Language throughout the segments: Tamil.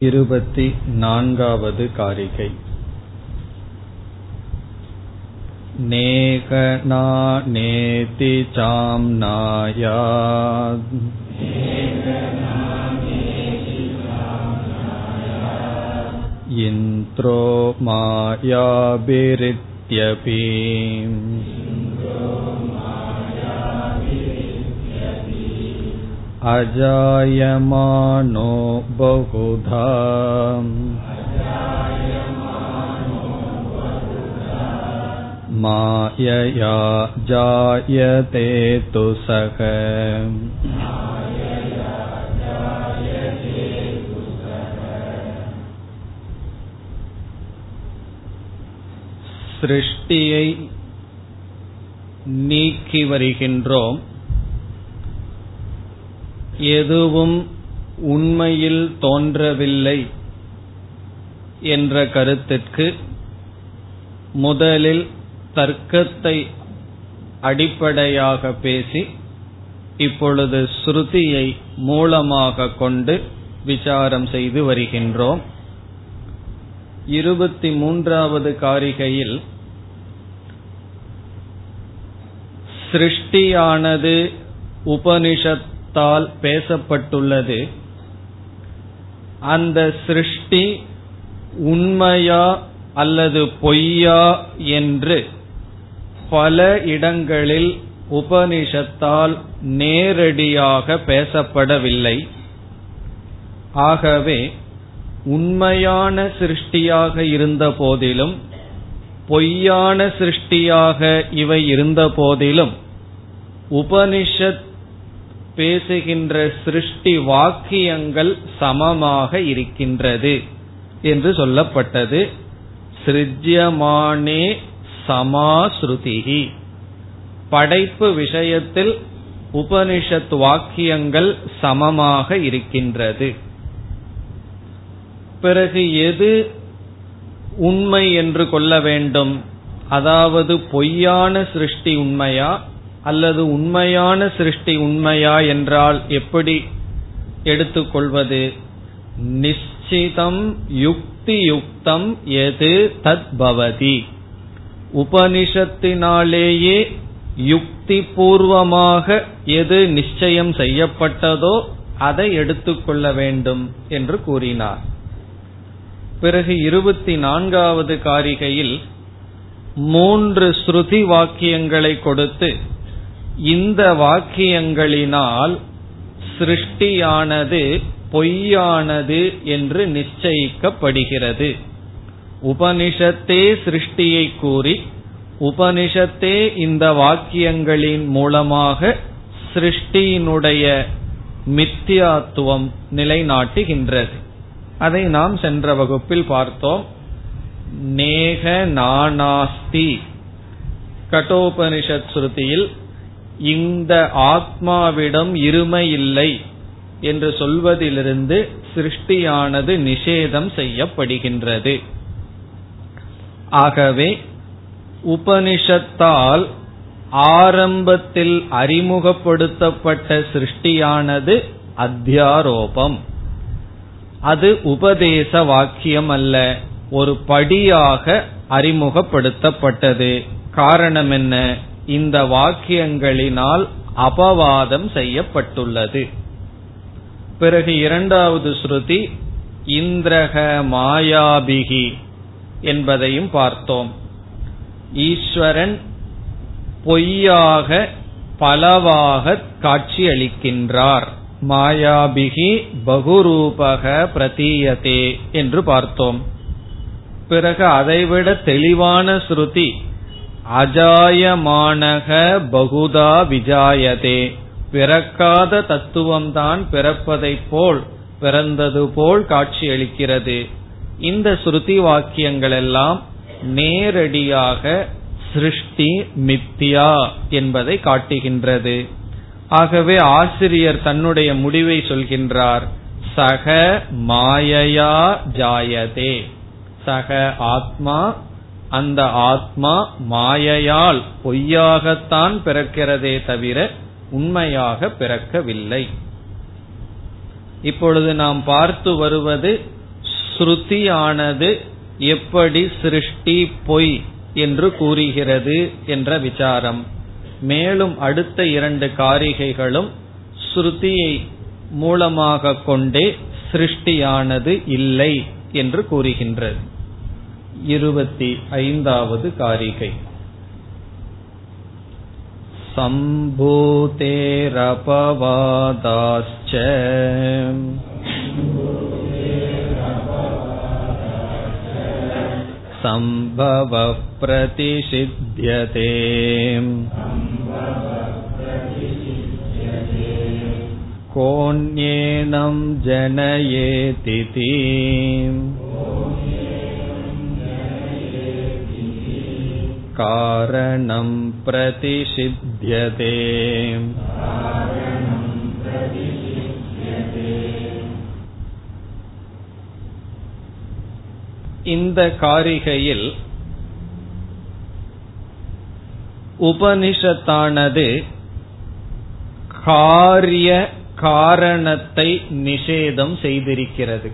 இருபத்தி நான்காவது காரிகை नेकनानेति चाम्नाया इन्द्रो मायाभिरित्यपि अजायमानो बहुधा मायया जायते तु सः சிருஷ்டியை நீக்கி வருகின்றோம் எதுவும் உண்மையில் தோன்றவில்லை என்ற கருத்திற்கு முதலில் தர்க்கத்தை அடிப்படையாக பேசி இப்பொழுது ஸ்ருதியை மூலமாக கொண்டு விசாரம் செய்து வருகின்றோம். இருபத்தி மூன்றாவது காரிகையில் சிருஷ்டியானது உபனிஷத் கருத்தால் பேசப்பட்டுள்ளது. அந்த சிருஷ்டி உண்மையா அல்லது பொய்யா என்று பல இடங்களில் உபனிஷத்தால் நேரடியாக பேசப்படவில்லை. ஆகவே உண்மையான சிருஷ்டியாக இருந்த போதிலும் பொய்யான சிருஷ்டியாக இவை இருந்த போதிலும் உபனிஷத் பேசுகின்ற சிருஷ்டி வாக்கியங்கள் சமமாக இருக்கின்றது என்று சொல்லப்பட்டது. சிருஜ்யமானே சமாஸ்ருதிகி படைப்பு விஷயத்தில் உபனிஷத் வாக்கியங்கள் சமமாக இருக்கின்றது. பிறகு எது உண்மை என்று கொள்ள வேண்டும்? அதாவது பொய்யான சிருஷ்டி உண்மையா? அல்லது உண்மையான சிருஷ்டி உண்மையா என்றால் எப்படி எடுத்துக்கொள்வது? நிச்சிதம் யுக்தி யுக்தம் எது தத் பவதி உபனிஷத்தினாலேயே யுக்தி பூர்வமாக எது நிச்சயம் செய்யப்பட்டதோ அதை எடுத்துக்கொள்ள வேண்டும் என்று கூறினார். பிறகு இருபத்தி நான்காவது காரிகையில் மூன்று ஸ்ருதி வாக்கியங்களை கொடுத்து இந்த வாக்கியங்களினால் சிருஷ்டியானது பொய்யானது என்று நிச்சயிக்கப்படுகிறது. உபனிஷத்தே சிருஷ்டியை கூறி உபனிஷத்தே இந்த வாக்கியங்களின் மூலமாக சிருஷ்டியினுடைய மித்தியாத்துவம் நிலைநாட்டுகின்றது. அதை நாம் சென்ற வகுப்பில் பார்த்தோம். நேக நானாஸ்தி. கட்டோபனிஷத் ஸ்ருதியில் இந்த ஆத்மாவிடம் இருமை இல்லை என்று சொல்வதிலிருந்து சிருஷ்டியானது நிஷேதம் செய்யப்படுகின்றது. ஆகவே உபனிஷத்தால் ஆரம்பத்தில் அறிமுகப்படுத்தப்பட்ட சிருஷ்டியானது அத்தியாரோபம். அது உபதேச வாக்கியம் அல்ல ஒரு படியாக அறிமுகப்படுத்தப்பட்டது. காரணம் என்ன? இந்த வாக்கியங்களினால் அபவாதம் செய்யப்பட்டுள்ளது. பிறகு இரண்டாவது ஸ்ருதி இந்திரக மாயாபிகி என்பதையும் பார்த்தோம். ஈஸ்வரன் பொய்யாக பலவாக காட்சியளிக்கின்றார். மாயாபிகி பகுரூபக பிரதீயதே என்று பார்த்தோம். பிறகு அதைவிட தெளிவான ஸ்ருதி அஜாயமானக பகுதா விஜாயதே. பிறக்காத தத்துவம்தான் பிறப்பதைப் போல் பிறந்தது போல் காட்சியளிக்கிறது. இந்த ஸ்ருதி வாக்கியங்கள் எல்லாம் நேரடியாக சிருஷ்டி மித்தியா என்பதை காட்டுகின்றது. ஆகவே ஆசிரியர் தன்னுடைய முடிவை சொல்கின்றார். சக மாயையா ஜாயதே. சக ஆத்மா அந்த ஆத்மா மாயையால் பொய்யாகத்தான் பிறக்கிறதே தவிர உண்மையாக பிறக்கவில்லை. இப்பொழுது நாம் பார்த்து வருவது ஸ்ருதியானது எப்படி சிருஷ்டி பொய் என்று கூறுகிறது என்ற விசாரம். மேலும் அடுத்த இரண்டு காரிகைகளும் ஸ்ருதியை மூலமாக கொண்டே சிருஷ்டியானது இல்லை என்று கூறுகின்றது. இருபத்தி ஐந்தாவது காரிகை सम्भूतेरपवादाश्च सम्भवः प्रतिषिध्यते कोऽन्येनं जनयेतिति कारणं प्रतिषिध्यते இந்த காரிகையில் உபனிஷத்தானது காரிய காரணத்தை நிஷேதம் செய்திருக்கிறது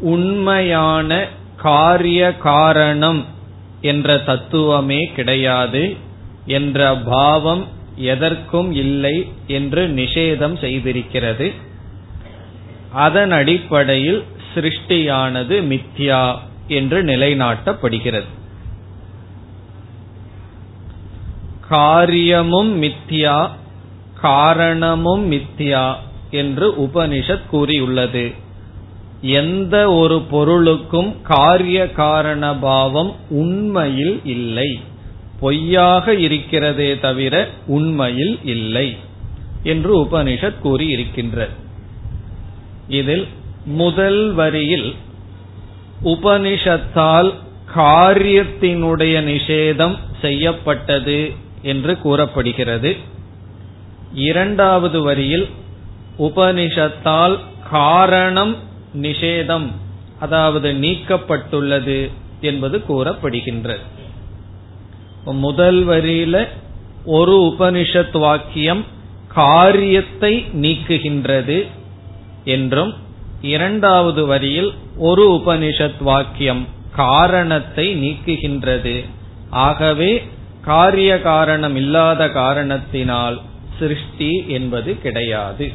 உண்மையான காரிய காரணம் என்ற தத்துவமே கிடையாது என்ற பாவம் எதற்கும் இல்லை என்று நிஷேதம் செய்திருக்கிறது. அதன் அடிப்படையில் சிருஷ்டியானது மித்யா என்று நிலைநாட்டப்படுகிறது. காரியமும் மித்யா காரணமும் மித்யா என்று உபனிஷத் கூறியுள்ளது. எந்த ஒரு பொருளுக்கும் காரிய காரண பாவம் உண்மையில் இல்லை. பொய்யாக இருக்கிறதே தவிர உண்மையில் இல்லை என்று உபனிஷத் கூறியிருக்கின்றது. இதில் முதல் வரியில் உபனிஷத்தால் காரியத்தினுடைய நிஷேதம் செய்யப்பட்டது என்று கூறப்படுகிறது. இரண்டாவது வரியில் உபனிஷத்தால் காரணம் நிஷேதம் அதாவது நீக்கப்பட்டுள்ளது என்பது கூறப்படுகின்றது முதல் வரியில ஒரு உபனிஷத் வாக்கியம் காரியத்தை நீக்குகின்றது என்றும் இரண்டாவது வரியில் ஒரு உபனிஷத் வாக்கியம் காரணத்தை நீக்குகின்றது. ஆகவே காரிய காரணம் இல்லாத காரணத்தினால் சிருஷ்டி என்பது கிடையாது.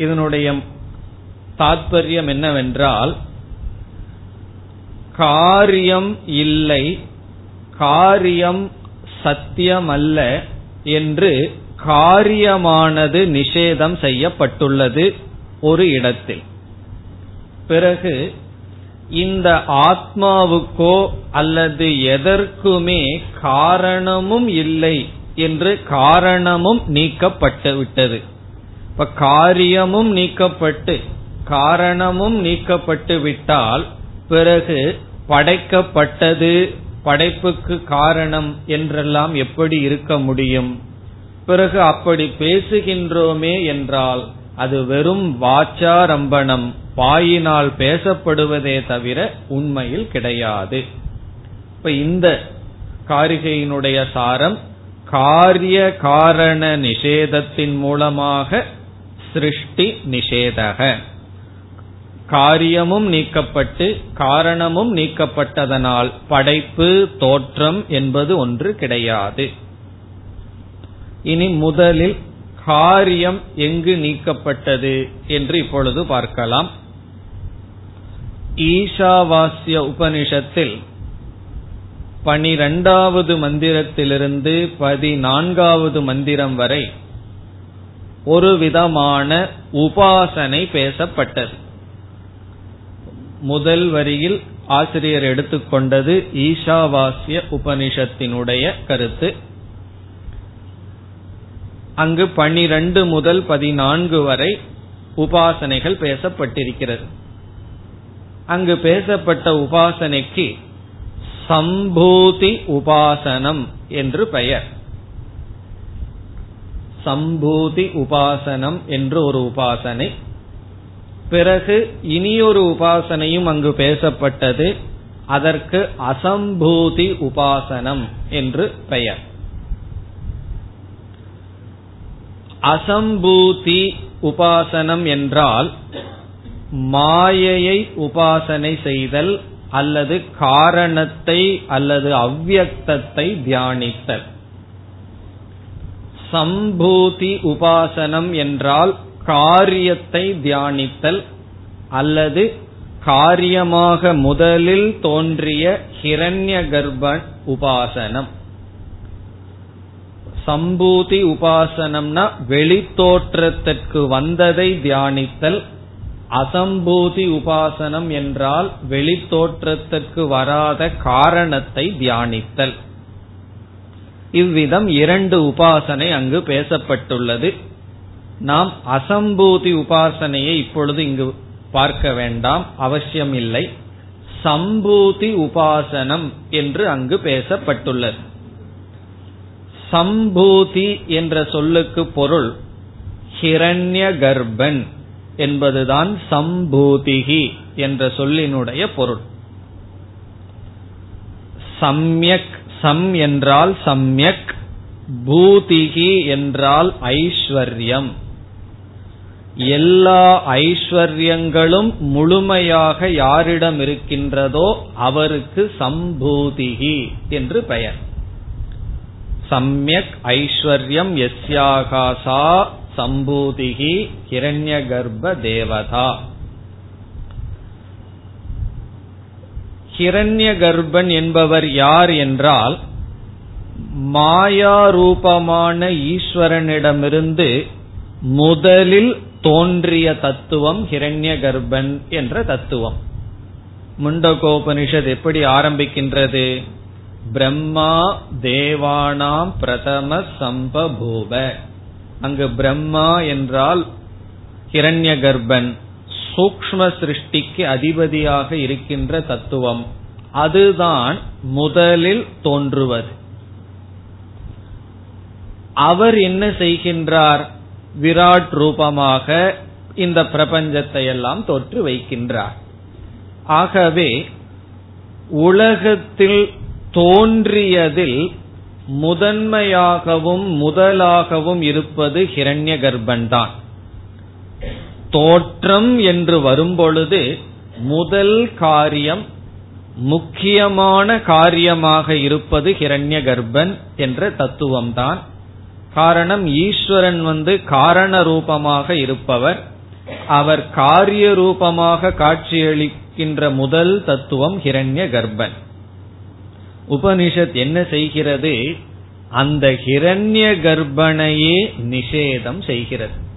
இதனுடைய தாத்பரியம் என்னவென்றால் காரியம் இல்லை காரியம் சத்தியமல்ல என்று காரியமானது நிஷேதம் செய்யப்பட்டுள்ளது ஒரு இடத்தில். பிறகு இந்த ஆத்மாவுக்கோ அல்லது எதற்குமே காரணமும் இல்லை என்று காரணமும் நீக்கப்பட்டு விட்டது. இப்ப காரியமும் நீக்கப்பட்டு காரணமும் நீக்கப்பட்டு விட்டால் பிறகு படைக்கப்பட்டது படைப்புக்கு காரணம் என்றெல்லாம் எப்படி இருக்க முடியும்? பிறகு அப்படி பேசுகின்றோமே என்றால் அது வெறும் வாச்சாரம்பணம் வாயினால் பேசப்படுவதே தவிர உண்மையில் கிடையாது. இப்ப இந்த காரிகையினுடைய சாரம் காரிய காரண நிஷேதத்தின் மூலமாக சிருஷ்டி நிஷேதக. காரியமும் நீக்கப்பட்டு காரணமும் நீக்கப்பட்டதனால் படைப்பு தோற்றம் என்பது ஒன்று கிடையாது. இனி முதலில் காரியம் எங்கு நீக்கப்பட்டது என்று இப்பொழுது பார்க்கலாம். ஈஷாவாஸ்ய உபனிஷத்தில் பனிரெண்டாவது மந்திரத்திலிருந்து பதினான்காவது மந்திரம் வரை ஒரு விதமான உபாசனை பேசப்பட்டது. முதல் வரியில் ஆசிரியர் எடுத்துக்கொண்டது ஈஷாவாஸ்ய உபனிஷத்தினுடைய கருத்து. அங்கு பனிரெண்டு முதல் பதினான்கு வரை உபாசனைகள் பேசப்பட்டிருக்கிறது. அங்கு பேசப்பட்ட உபாசனைக்கு சம்பூதி உபாசனம் என்று பெயர். சம்பூதி உபாசனம் என்று ஒரு உபாசனை. பிறகு இனியொரு உபாசனையும் அங்கு பேசப்பட்டது. அதற்கு அசம்பூதி உபாசனம் என்று பெயர். அசம்பூதி உபாசனம் என்றால் மாயையை உபாசனை செய்தல் அல்லது காரணத்தை அல்லது அவ்வியக்தத்தை தியானித்தல். சம்பூதி உபாசனம் என்றால் காரியத்தை தியானித்தல் அல்லது காரியமாக முதலில் தோன்றிய ஹிரண்ய கர்ப்பன் உபாசனம். சம்பூதி உபாசனம்னா வெளித்தோற்றத்திற்கு வந்ததை தியானித்தல் அசம்பூதி உபாசனம் என்றால் வெளித்தோற்றத்திற்கு வராத காரணத்தை தியானித்தல். இவ்விதம் இரண்டு உபாசனை அங்கு பேசப்பட்டுள்ளது. நாம் அசம்பூதி உபாசனையை இப்பொழுது இங்கு பார்க்க வேண்டாம் அவசியம் இல்லை சம்பூதி உபாசனம் என்று அங்கு பேசப்பட்டுள்ளது. சம்பூதி என்ற சொல்லுக்கு பொருள் ஹிரண்ய கர்ப்பன் என்பதுதான் சம்பூதிகி என்ற சொல்லினுடைய பொருள். சம்யக் சம் என்றால் சம்யக் பூதிகி என்றால் ஐஸ்வர்யம். எல்லா ஐஸ்வர்யங்களும் முழுமையாக யாரிடம் இருக்கின்றதோ அவருக்கு சம்பூதிகி என்று பெயர். சம்யக் ஐஸ்வர்யம் எஸ்யாகாசா சம்பூதிகி ஹிரண்ய கர்ப்ப தேவதா. ஹிரண்ய கர்ப்பன் என்பவர் யார் என்றால் மாயாரூபமான ஈஸ்வரனிடமிருந்து முதலில் தோன்றிய தத்துவம் ஹிரண்ய கர்ப்பன் என்ற தத்துவம். முண்டகோபனிஷத் எப்படி ஆரம்பிக்கின்றது? பிரம்மா தேவானாம் பிரதம சம்பபூப அங்கு பிரம்மா என்றால் ஹிரண்ய கர்ப்பன் சூக்ம சிருஷ்டிக்கு அதிபதியாக இருக்கின்ற தத்துவம். அதுதான் முதலில் தோன்றுவது. அவர் என்ன செய்கின்றார்? விராட் ரூபமாக இந்த பிரபஞ்சத்தை எல்லாம் தோற்று வைக்கின்றார். ஆகவே உலகத்தில் தோன்றியதில் முதன்மையாகவும் முதலாகவும் இருப்பது ஹிரண்ய கர்ப்பன்தான் தோற்றம் என்று வரும்பொழுது முதல் காரியம் முக்கியமான காரியமாக இருப்பது ஹிரண்ய கர்ப்பன் என்ற தத்துவம்தான். காரணம் ஈஸ்வரன் வந்து காரண ரூபமாக இருப்பவர். அவர் காரிய ரூபமாக காட்சியளிக்கின்ற முதல் தத்துவம் ஹிரண்ய கர்ப்பன் உபனிஷத் என்ன செய்கிறது? அந்த ஹிரண்ய கர்ப்பனையே நிஷேதம் செய்கிறது.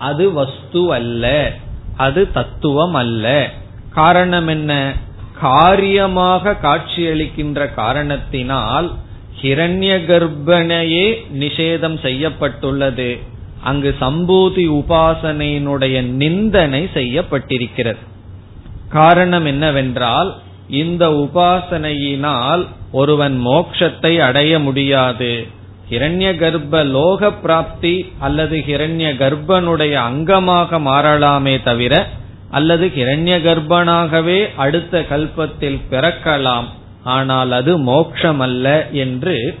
அது வஸ்து அல்ல. அது தத்துவம் அல்ல. காரணம் என்ன? காரியமாக காட்சியளிக்கின்ற காரணத்தினால் ஹிரண்ய கர்ப்பனையே நிஷேதம் செய்யப்பட்டுள்ளது. அங்கு சம்பூதி உபாசனையினுடைய நிந்தனை செய்யப்பட்டிருக்கிறது. காரணம் என்னவென்றால் இந்த உபாசனையினால் ஒருவன் மோக்ஷத்தை அடைய முடியாது. ஹிரண்ய கர்ப்ப லோக பிராப்தி அல்லது ஹிரண்ய கர்ப்பனுடைய அங்கமாக மாறலாமே தவிர அல்லது ஹிரண்ய கர்ப்பனாகவே அடுத்த கல்பத்தில் பிறக்கலாம் ஆனால் அது மோக்ஷமல்ல என்று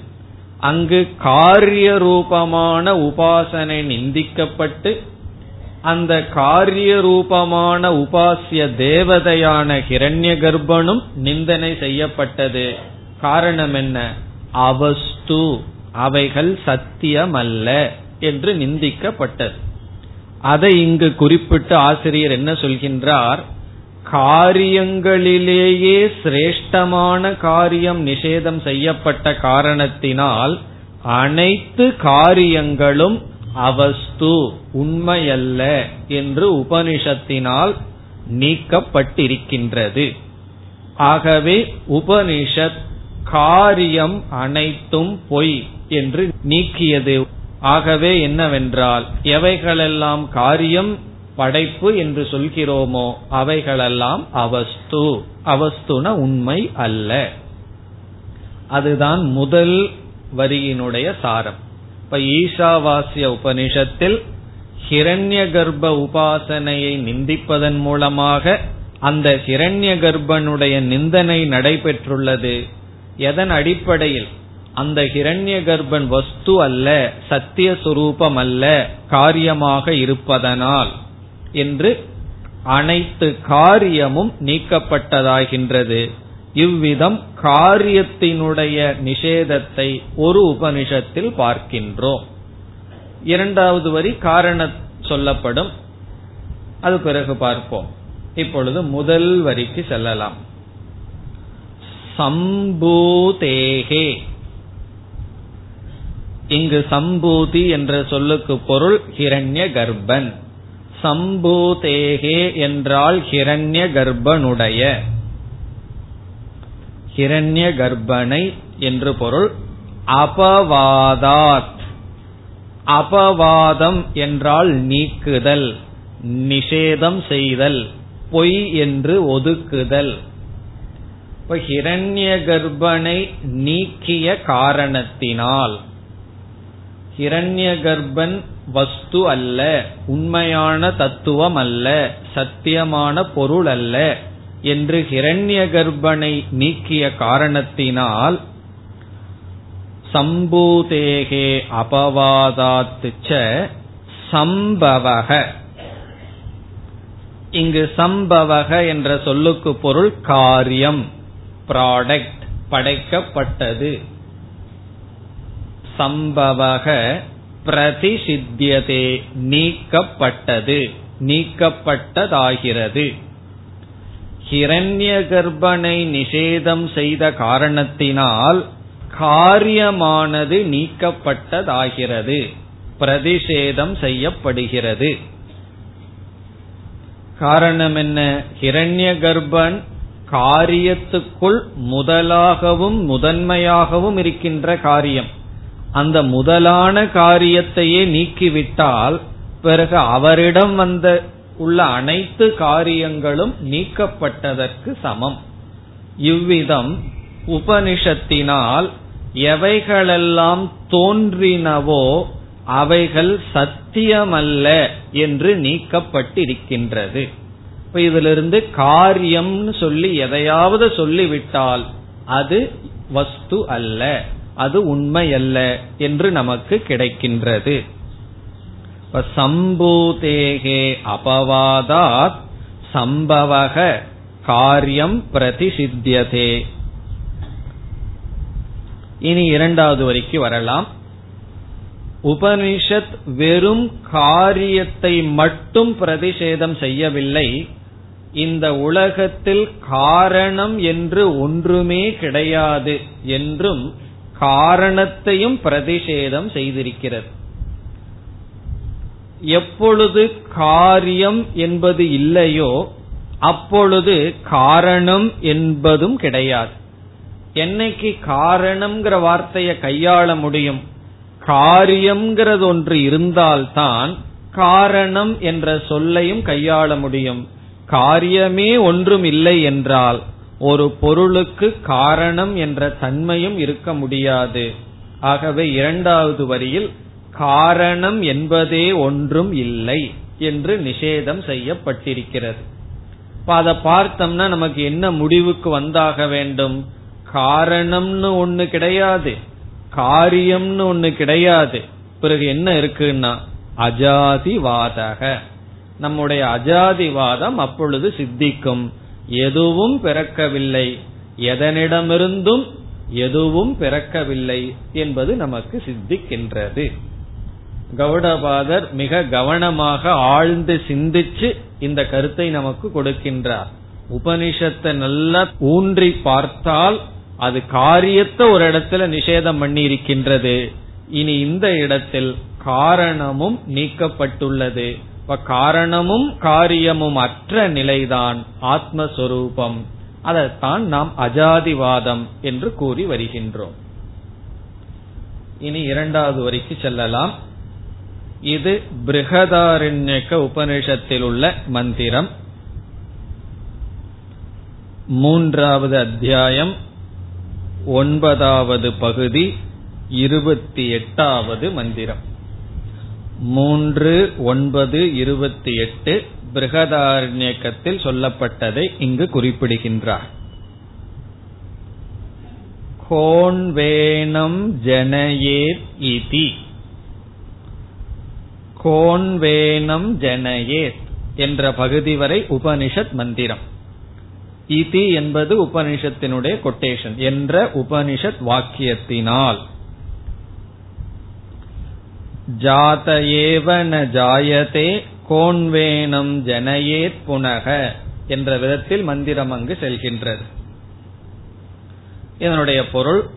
அங்கு காரிய ரூபமான உபாசனை நிந்திக்கப்பட்டு அந்த காரிய ரூபமான உபாசிய தேவதையான ஹிரண்ய கர்ப்பனும் நிந்தனை செய்யப்பட்டது. காரணம் என்ன? அவஸ்து. அவைகள் சத்தியமல்ல என்று நிந்திக்கப்பட்டது. அதை இங்கு குறிப்பிட்டு ஆசிரியர் என்ன சொல்கின்றார்? காரியங்களிலேயே சிரேஷ்டமான காரியம் நிஷேதம் செய்யப்பட்ட காரணத்தினால் அனைத்து காரியங்களும் அவஸ்து உண்மையல்ல என்று உபனிஷத்தினால் நீக்கப்பட்டிருக்கின்றது. ஆகவே உபனிஷத் காரியம் அனைத்தும் பொய். என்று நீக்கியது. ஆகவே என்னவென்றால் எவைகளெல்லாம் காரியம் படைப்பு என்று சொல்கிறோமோ அவைகளெல்லாம் அவஸ்து. அவஸ்துன உண்மை அல்ல. அதுதான் முதல் வரியினுடைய சாரம். இப்ப ஈஷாவாசிய உபனிஷத்தில் ஹிரண்ய கர்ப்ப உபாசனையை நிந்திப்பதன் மூலமாக அந்த ஹிரண்ய கர்ப்பனுடைய நிந்தனை நடைபெற்றுள்ளது. எதன் அடிப்படையில்? அந்த ஹிரண்ய கர்ப்பன் வஸ்து அல்ல சத்திய சுரூபம் அல்ல காரியமாக இருப்பதனால் என்று அனைத்து காரியமும் நீக்கப்பட்டதாகின்றது. இவ்விதம் காரியத்தினுடைய நிஷேதத்தை ஒரு உபனிஷத்தில் பார்க்கின்றோம். இரண்டாவது வரி காரண சொல்லப்படும். அது பிறகு பார்ப்போம். இப்பொழுது முதல் வரிக்கு செல்லலாம். சம்பூதேகே இங்கு சம்பூதி என்ற சொல்லுக்கு பொருள் ஹிரண்ய கர்ப்பன். சம்பூதேகே என்றால் ஹிரண்ய கர்ப்பனுடைய. ஹிரண்ய கர்ப்பனை என்று பொருள் அபவாதாத். அபவாதம் என்றால் நீக்குதல் நிஷேதம் செய்தல் பொய் என்று ஒதுக்குதல். இப்ப ஹிரண்ய கர்ப்பனை நீக்கிய காரணத்தினால் ஹிரண்ய கர்ப்பன் வஸ்து அல்ல உண்மையான தத்துவம் அல்ல சத்தியமான பொருள் அல்ல என்று ஹிரண்ய கர்ப்பனை நீக்கிய காரணத்தினால் சம்பூதேகே அபவாதாத்துச்ச சம்பவக. இங்கு சம்பவக என்ற சொல்லுக்கு பொருள் காரியம் ப்ராடக்ட் படைக்கப்பட்டது. சம்பவக பிரதிசித்தியதே நீக்கப்பட்டது. நீக்கப்பட்டதாகிறது. ஹிரண்ய கர்ப்பனை நிஷேதம் செய்த காரணத்தினால் காரியமானது நீக்கப்பட்டதாகிறது. பிரதிஷேதம் செய்யப்படுகிறது. காரணம் என்ன? ஹிரண்ய கர்ப்பன் காரியத்துக்குள் முதலாகவும் முதன்மையாகவும் இருக்கின்ற காரியம். அந்த முதலான காரியத்தையே நீக்கிவிட்டால் பிறகு அவரிடம் வந்த உள்ள அனைத்து காரியங்களும் நீக்கப்பட்டதற்கு சமம். இவ்விதம் உபனிஷத்தினால் எவைகளெல்லாம் தோன்றினவோ அவைகள் சத்தியமல்ல என்று நீக்கப்பட்டிருக்கின்றது. இப்ப இதிலிருந்து காரியம்னு சொல்லி எதையாவது சொல்லிவிட்டால் அது வஸ்து அல்ல. அது உண்மை அல்ல என்று நமக்கு கிடைக்கின்றது. சம்பூதேகே அபவாதாத் சம்பவக காரியம் பிரதிசித்தியதே இனி இரண்டாவது வரைக்கு வரலாம். உபனிஷத் வெறும் காரியத்தை மட்டும் பிரதிஷேதம் செய்யவில்லை. இந்த உலகத்தில் காரணம் என்று ஒன்றுமே கிடையாது என்றும் காரணத்தையும் பிரதிஷேதம் செய்திருக்கிறது. எப்பொழுது காரியம் என்பது இல்லையோ அப்பொழுது காரணம் என்பதும் கிடையாது. என்னைக்கு காரணம்ங்கிற வார்த்தையை கையாள முடியும்? காரியம்ங்கிறது ஒன்று இருந்தால்தான் காரணம் என்ற சொல்லையும் கையாள முடியும். காரியமே ஒன்றும் இல்லை என்றால் ஒரு பொருளுக்கு காரணம் என்ற தன்மையும் இருக்க முடியாது. ஆகவே இரண்டாவது வரியில் காரணம் என்பதே ஒன்றும் இல்லை என்று நிஷேதம் செய்யப்பட்டிருக்கிறது. இப்ப அதை பார்த்தோம்னா நமக்கு என்ன முடிவுக்கு வந்தாக வேண்டும்? காரணம்னு ஒண்ணு கிடையாது. காரியம்னு ஒண்ணு கிடையாது. பிறகு என்ன இருக்குன்னா? அஜாதிவாதக. நம்முடைய அஜாதிவாதம் அப்பொழுது சித்திக்கும். எதுவும் பிறக்கவில்லை. எதனிடமிருந்தும் எதுவும் பிறக்கவில்லை என்பது நமக்கு சித்திக்கின்றது. கௌடபாதர் மிக கவனமாக ஆழ்ந்து சிந்திச்சு இந்த கருத்தை நமக்கு கொடுக்கின்றார். உபனிஷத்தை நல்லா ஊன்றி பார்த்தால் அது காரியத்தை ஒரு இடத்துல நிஷேதம் பண்ணி இருக்கின்றது இனி இந்த இடத்தில் காரணமும் நீக்கப்பட்டுள்ளது. இப்ப காரணமும் காரியமும் அற்ற நிலைதான் ஆத்மஸ்வரூபம். அதைத்தான் நாம் அஜாதிவாதம் என்று கூறி வருகின்றோம். இனி இரண்டாவது வரைக்கு செல்லலாம். இது பிருகதாரண்யக்க உபனிஷத்தில் உள்ள மந்திரம். மூன்றாவது அத்தியாயம் ஒன்பதாவது பகுதி இருபத்தி எட்டாவது மந்திரம். மூன்று ஒன்பது இருபத்தி எட்டு பிருகதாரண்யக்கத்தில் சொல்லப்பட்டதை இங்கு குறிப்பிடுகின்றார். கோன்வேனம் ஜனயேத் இதி. கோன்வேனம் ஜனயேத் என்ற பகுதி வரை உபனிஷத் மந்திரம். இதி என்பது உபனிஷத்தினுடைய கொட்டேஷன் என்ற உபனிஷத் வாக்கியத்தினால். ஜாத ஏவ ந ஜாயதே கோன்வேனம் ஜனயேத் புனக என்ற விதத்தில் மந்திரம் அங்கு செல்கின்றது. இதனுடைய பொருள்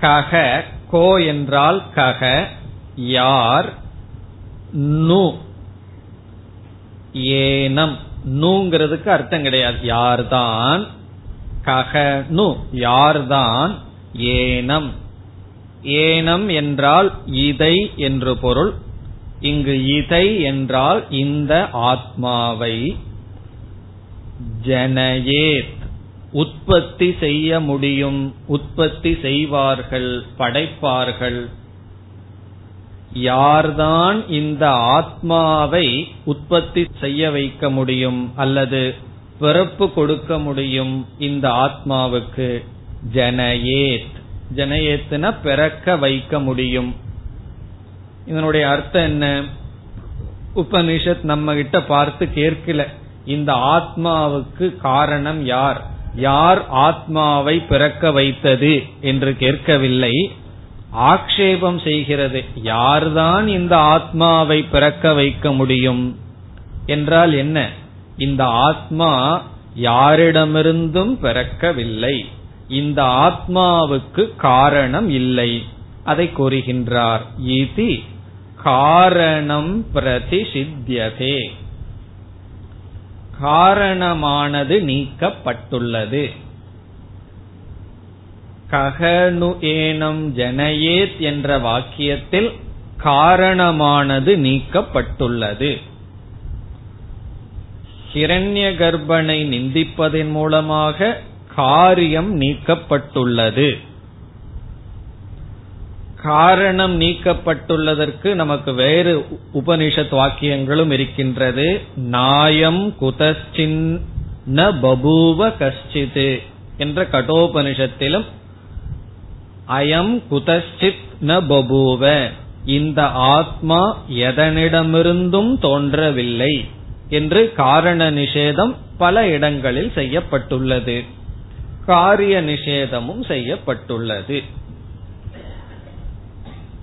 கக கோ என்றால் கக யார் நு ஏனம். நூங்கிறதுக்கு அர்த்தம் கிடையாது. யார்தான் கக நு யார்தான் ஏனம். ஏனம் என்றால் இதை என்று பொருள். இங்கு இதை என்றால் இந்த ஆத்மாவை. ஜனயேத். உற்பத்தி செய்ய முடியும். உற்பத்தி செய்வார்கள் படைப்பார்கள். யார்தான் இந்த ஆத்மாவை உற்பத்தி செய்ய வைக்க முடியும் அல்லது பிறப்பு கொடுக்க முடியும் இந்த ஆத்மாவுக்கு? ஜனயேத். ஜனயேத்துன பிறக்க வைக்க முடியும். இதனுடைய அர்த்தம் என்ன? உபனிஷத் நம்ம கிட்ட பார்த்து கேட்கல. இந்த ஆத்மாவுக்கு காரணம் யார்? யார் ஆத்மாவை பிறக்க வைத்தது என்று கேட்கவில்லை. ஆக்ஷேபம் செய்கிறது. யார்தான் இந்த ஆத்மாவை பிறக்க வைக்க முடியும்? என்றால் என்ன? இந்த ஆத்மா யாரிடமிருந்தும் பிறக்கவில்லை. இந்த ஆத்மாவுக்கு காரணம் இல்லை. அதை கூறுகின்றார். இது காரணம் பிரதிஷித்தியதே. காரணமானது நீக்கப்பட்டுள்ளது. ககனு ஏனம் ஜனயேத் என்ற வாக்கியத்தில் காரணமானது நீக்கப்பட்டுள்ளது. ஹிரண்ய கர்ப்பனை நிந்திப்பதன் மூலமாக காரியம் நீக்கப்பட்டுள்ளது. காரணம் நீக்கப்பட்டுள்ளதற்கு நமக்கு வேறு உபனிஷத் வாக்கியங்களும் இருக்கின்றது. நாயம் குதச்சின்ன பபூவ கஷ்டிது என்ற கடோபனிஷத்திலும் அயம் குதஸ்டித் ந பபூவ. இந்த ஆத்மா எதனிடமிருந்தும் தோன்றவில்லை என்று காரண நிஷேதம் பல இடங்களில் செய்யப்பட்டுள்ளது. காரிய நிஷேதமும் செய்யப்பட்டுள்ளது.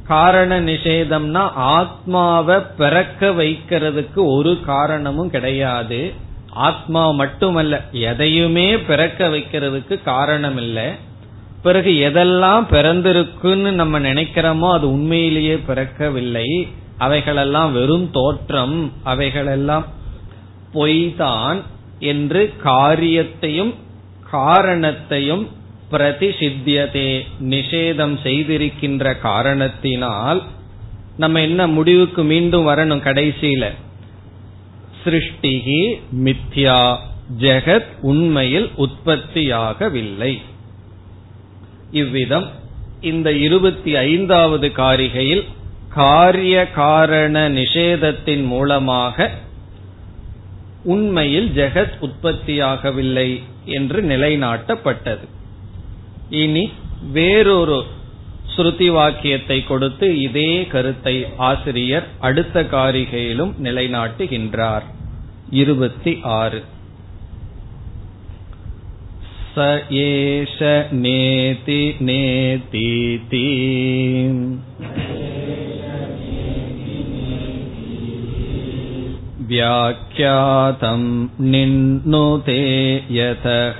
காரண நிஷேதம்னா ஆத்மாவை பிறக்க வைக்கிறதுக்கு ஒரு காரணமும் கிடையாது. ஆத்மா மட்டுமல்ல எதையுமே பிறக்க வைக்கிறதுக்கு காரணம் இல்லை பிறகு எதெல்லாம் பிறந்திருக்குன்னு நம்ம நினைக்கிறோமோ அது உண்மையிலேயே பிறக்கவில்லை. அவைகளெல்லாம் வெறும் தோற்றம். அவைகளெல்லாம் பொய்தான் என்று காரியத்தையும் காரணத்தையும் பிரதிஷித்தியதே நிஷேதம் செய்திருக்கின்ற காரணத்தினால் நம்ம என்ன முடிவுக்கு மீண்டும் வரணும் கடைசியில? சிருஷ்டிகி மித்யா ஜெகத் உண்மையில் உற்பத்தியாகவில்லை. இவ்விதம் இந்த இருபத்தி ஐந்தாவது காரிகையில் காரிய காரண நிஷேதத்தின் மூலமாக உண்மையில் ஜெகத் உற்பத்தியாகவில்லை. என்று நிலைநாட்டப்பட்டது இனி வேறொரு ஸ்ருதி வாக்கியத்தை கொடுத்து இதே கருத்தை ஆசிரியர் அடுத்த காரிகையிலும் நிலைநாட்டுகின்றார் இருபத்தி ஆறு स एष नेति नेतीति व्याख्यातं निन्नुते यतः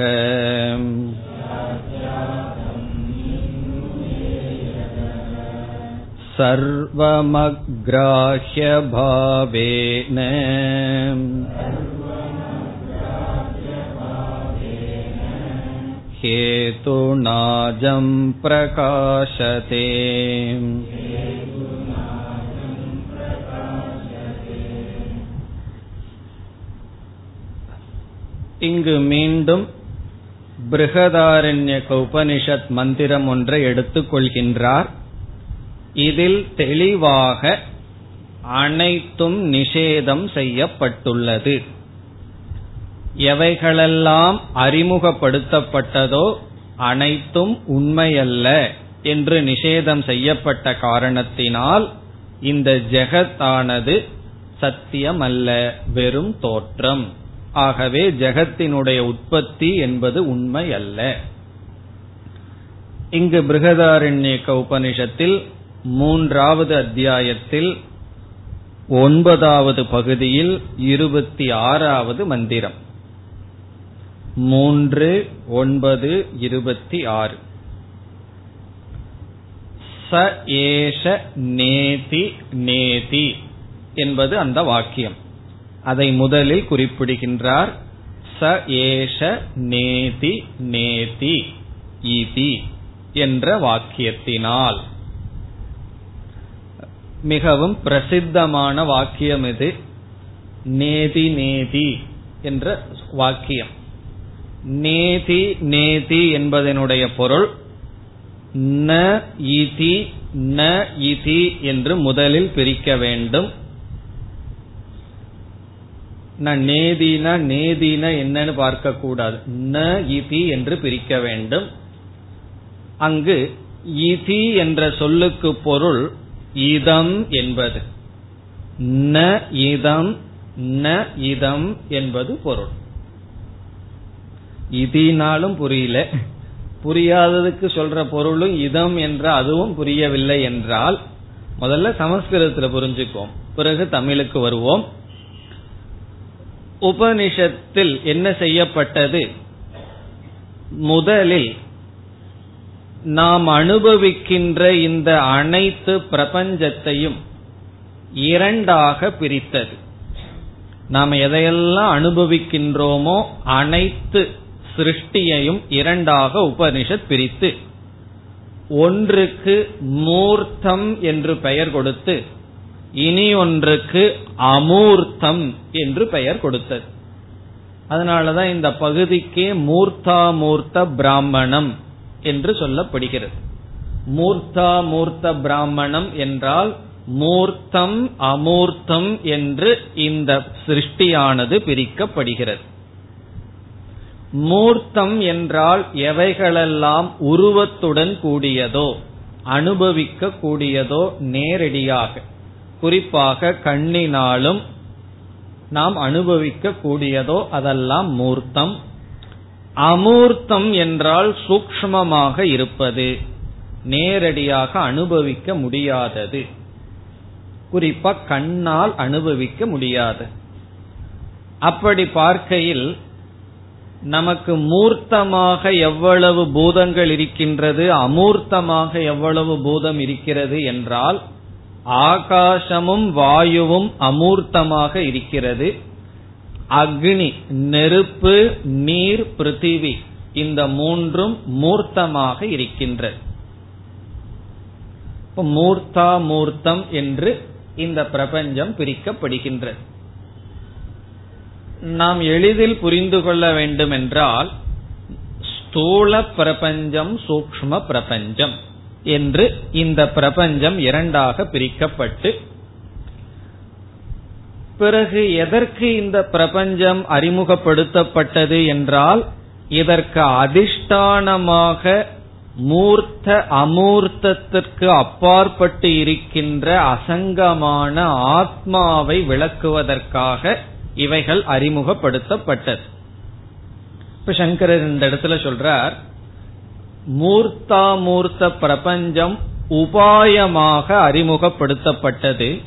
सर्वमग्राह्यभावेन हेतुनाजं प्रकाशते இங்கு மீண்டும் பிருகதாரண்யக உபனிஷத் மந்திரம் ஒன்றை எடுத்துக் கொள்கின்றார் இதில் தெளிவாக அனைத்தும் நிஷேதம் செய்யப்பட்டுள்ளது. எவைகளெல்லாம் அறிமுகப்படுத்தப்பட்டதோ அனைத்தும் உண்மையல்ல என்று நிஷேதம் செய்யப்பட்ட காரணத்தினால் இந்த ஜெகத்தானது சத்தியம் அல்ல வெறும் தோற்றம். ஆகவே ஜெகத்தினுடைய உற்பத்தி என்பது உண்மை அல்ல இங்கு பிருகதாரண்யக்க உபனிஷத்தில் மூன்றாவது அத்தியாயத்தில் ஒன்பதாவது பகுதியில் இருபத்தி ஆறாவது மந்திரம். மூன்று ஒன்பது இருபத்தி ஆறு ச ஏஷ நேதி நேதி என்பது அந்த வாக்கியம். அதை முதலில் குறிப்பிடுகின்றார். ச ஏஷ நேதி நேதி இதி என்ற வாக்கியத்தினால். மிகவும் பிரசித்தமான வாக்கியம் இது. நேதி நேதி என்ற வாக்கியம். நேதி நேதி என்பதனுடைய பொருள் ந இதி ந இதி என்று முதலில் பிரிக்க வேண்டும். நேதினா நேதின என்னன்னு பார்க்க கூடாது ந இதி என்று பிரிக்க வேண்டும். அங்கு இதி என்ற சொல்லுக்கு பொருள் இதம் என்பது. ந இதம் ந இதம் என்பது பொருள். இதினாலும் புரியல. புரியாததுக்கு சொல்ற பொருளும் இதம் என்ற அதுவும் புரியவில்லை என்றால் முதல்ல சமஸ்கிருதத்தில் புரிஞ்சுக்கோம் பிறகு தமிழுக்கு வருவோம். உபனிஷத்தில் என்ன செய்யப்பட்டது? முதலில் நாம் அனுபவிக்கின்ற இந்த அனைத்து பிரபஞ்சத்தையும் இரண்டாக பிரித்தது. நாம் எதையெல்லாம் அனுபவிக்கின்றோமோ அனைத்து சிருஷ்டியையும் இரண்டாக உபனிஷத் பிரித்து ஒன்றுக்கு மூர்த்தம் என்று பெயர் கொடுத்து இனி ஒன்றுக்கு அமூர்த்தம் என்று பெயர் கொடுத்தது. அதனாலதான் இந்த பகுதிக்கே மூர்த்தாமூர்த்த பிராமணம் என்று சொல்லப்படுகிறது. மூர்த்தாமூர்த்த பிராமணம் என்றால் மூர்த்தம் அமூர்த்தம் என்று இந்த சிருஷ்டியானது பிரிக்கப்படுகிறது. மூர்த்தம் என்றால் எவைகளெல்லாம் உருவத்துடன் கூடியதோ அனுபவிக்க கூடியதோ நேரடியாக. குறிப்பாக கண்ணினாலும் நாம் அனுபவிக்க கூடியதோ அதெல்லாம் மூர்த்தம். அமூர்த்தம் என்றால் சூக்மமாக இருப்பது நேரடியாக அனுபவிக்க முடியாதது. குறிப்பா கண்ணால் அனுபவிக்க முடியாது. அப்படி பார்க்கையில் நமக்கு மூர்த்தமாக எவ்வளவு பூதங்கள் இருக்கின்றது அமூர்த்தமாக எவ்வளவு பூதம் இருக்கிறது என்றால் ஆகாசமும் வாயுவும் அமூர்த்தமாக இருக்கிறது. அக்னி நெருப்பு நீர் பிருத்திவி இந்த மூன்றும் மூர்த்தமாக இருக்கின்றது. மூர்த்தா மூர்த்தம் என்று இந்த பிரபஞ்சம் பிரிக்கப்படுகின்றது. நாம் எளிதில் புரிந்து கொள்ள வேண்டும் என்றால் ஸ்தூல பிரபஞ்சம் சூக்ம பிரபஞ்சம். என்று இந்த பிரபஞ்சம் இரண்டாக பிரிக்கப்பட்டு பிறகு எதற்கு இந்த பிரபஞ்சம் அறிமுகப்படுத்தப்பட்டது என்றால் இதற்கு அதிஷ்டானமாக மூர்த்த அமூர்த்தத்திற்கு அப்பாற்பட்டு இருக்கின்ற அசங்கமான ஆத்மாவை விளக்குவதற்காக இவைகள் அறிமுகப்படுத்தப்பட்டது. இப்ப சங்கரர் இந்த இடத்துல சொல்றார் மூர்த்தாமூர்த்த பிரபஞ்சம் உபாயமாக அறிமுகப்படுத்தப்பட்டது.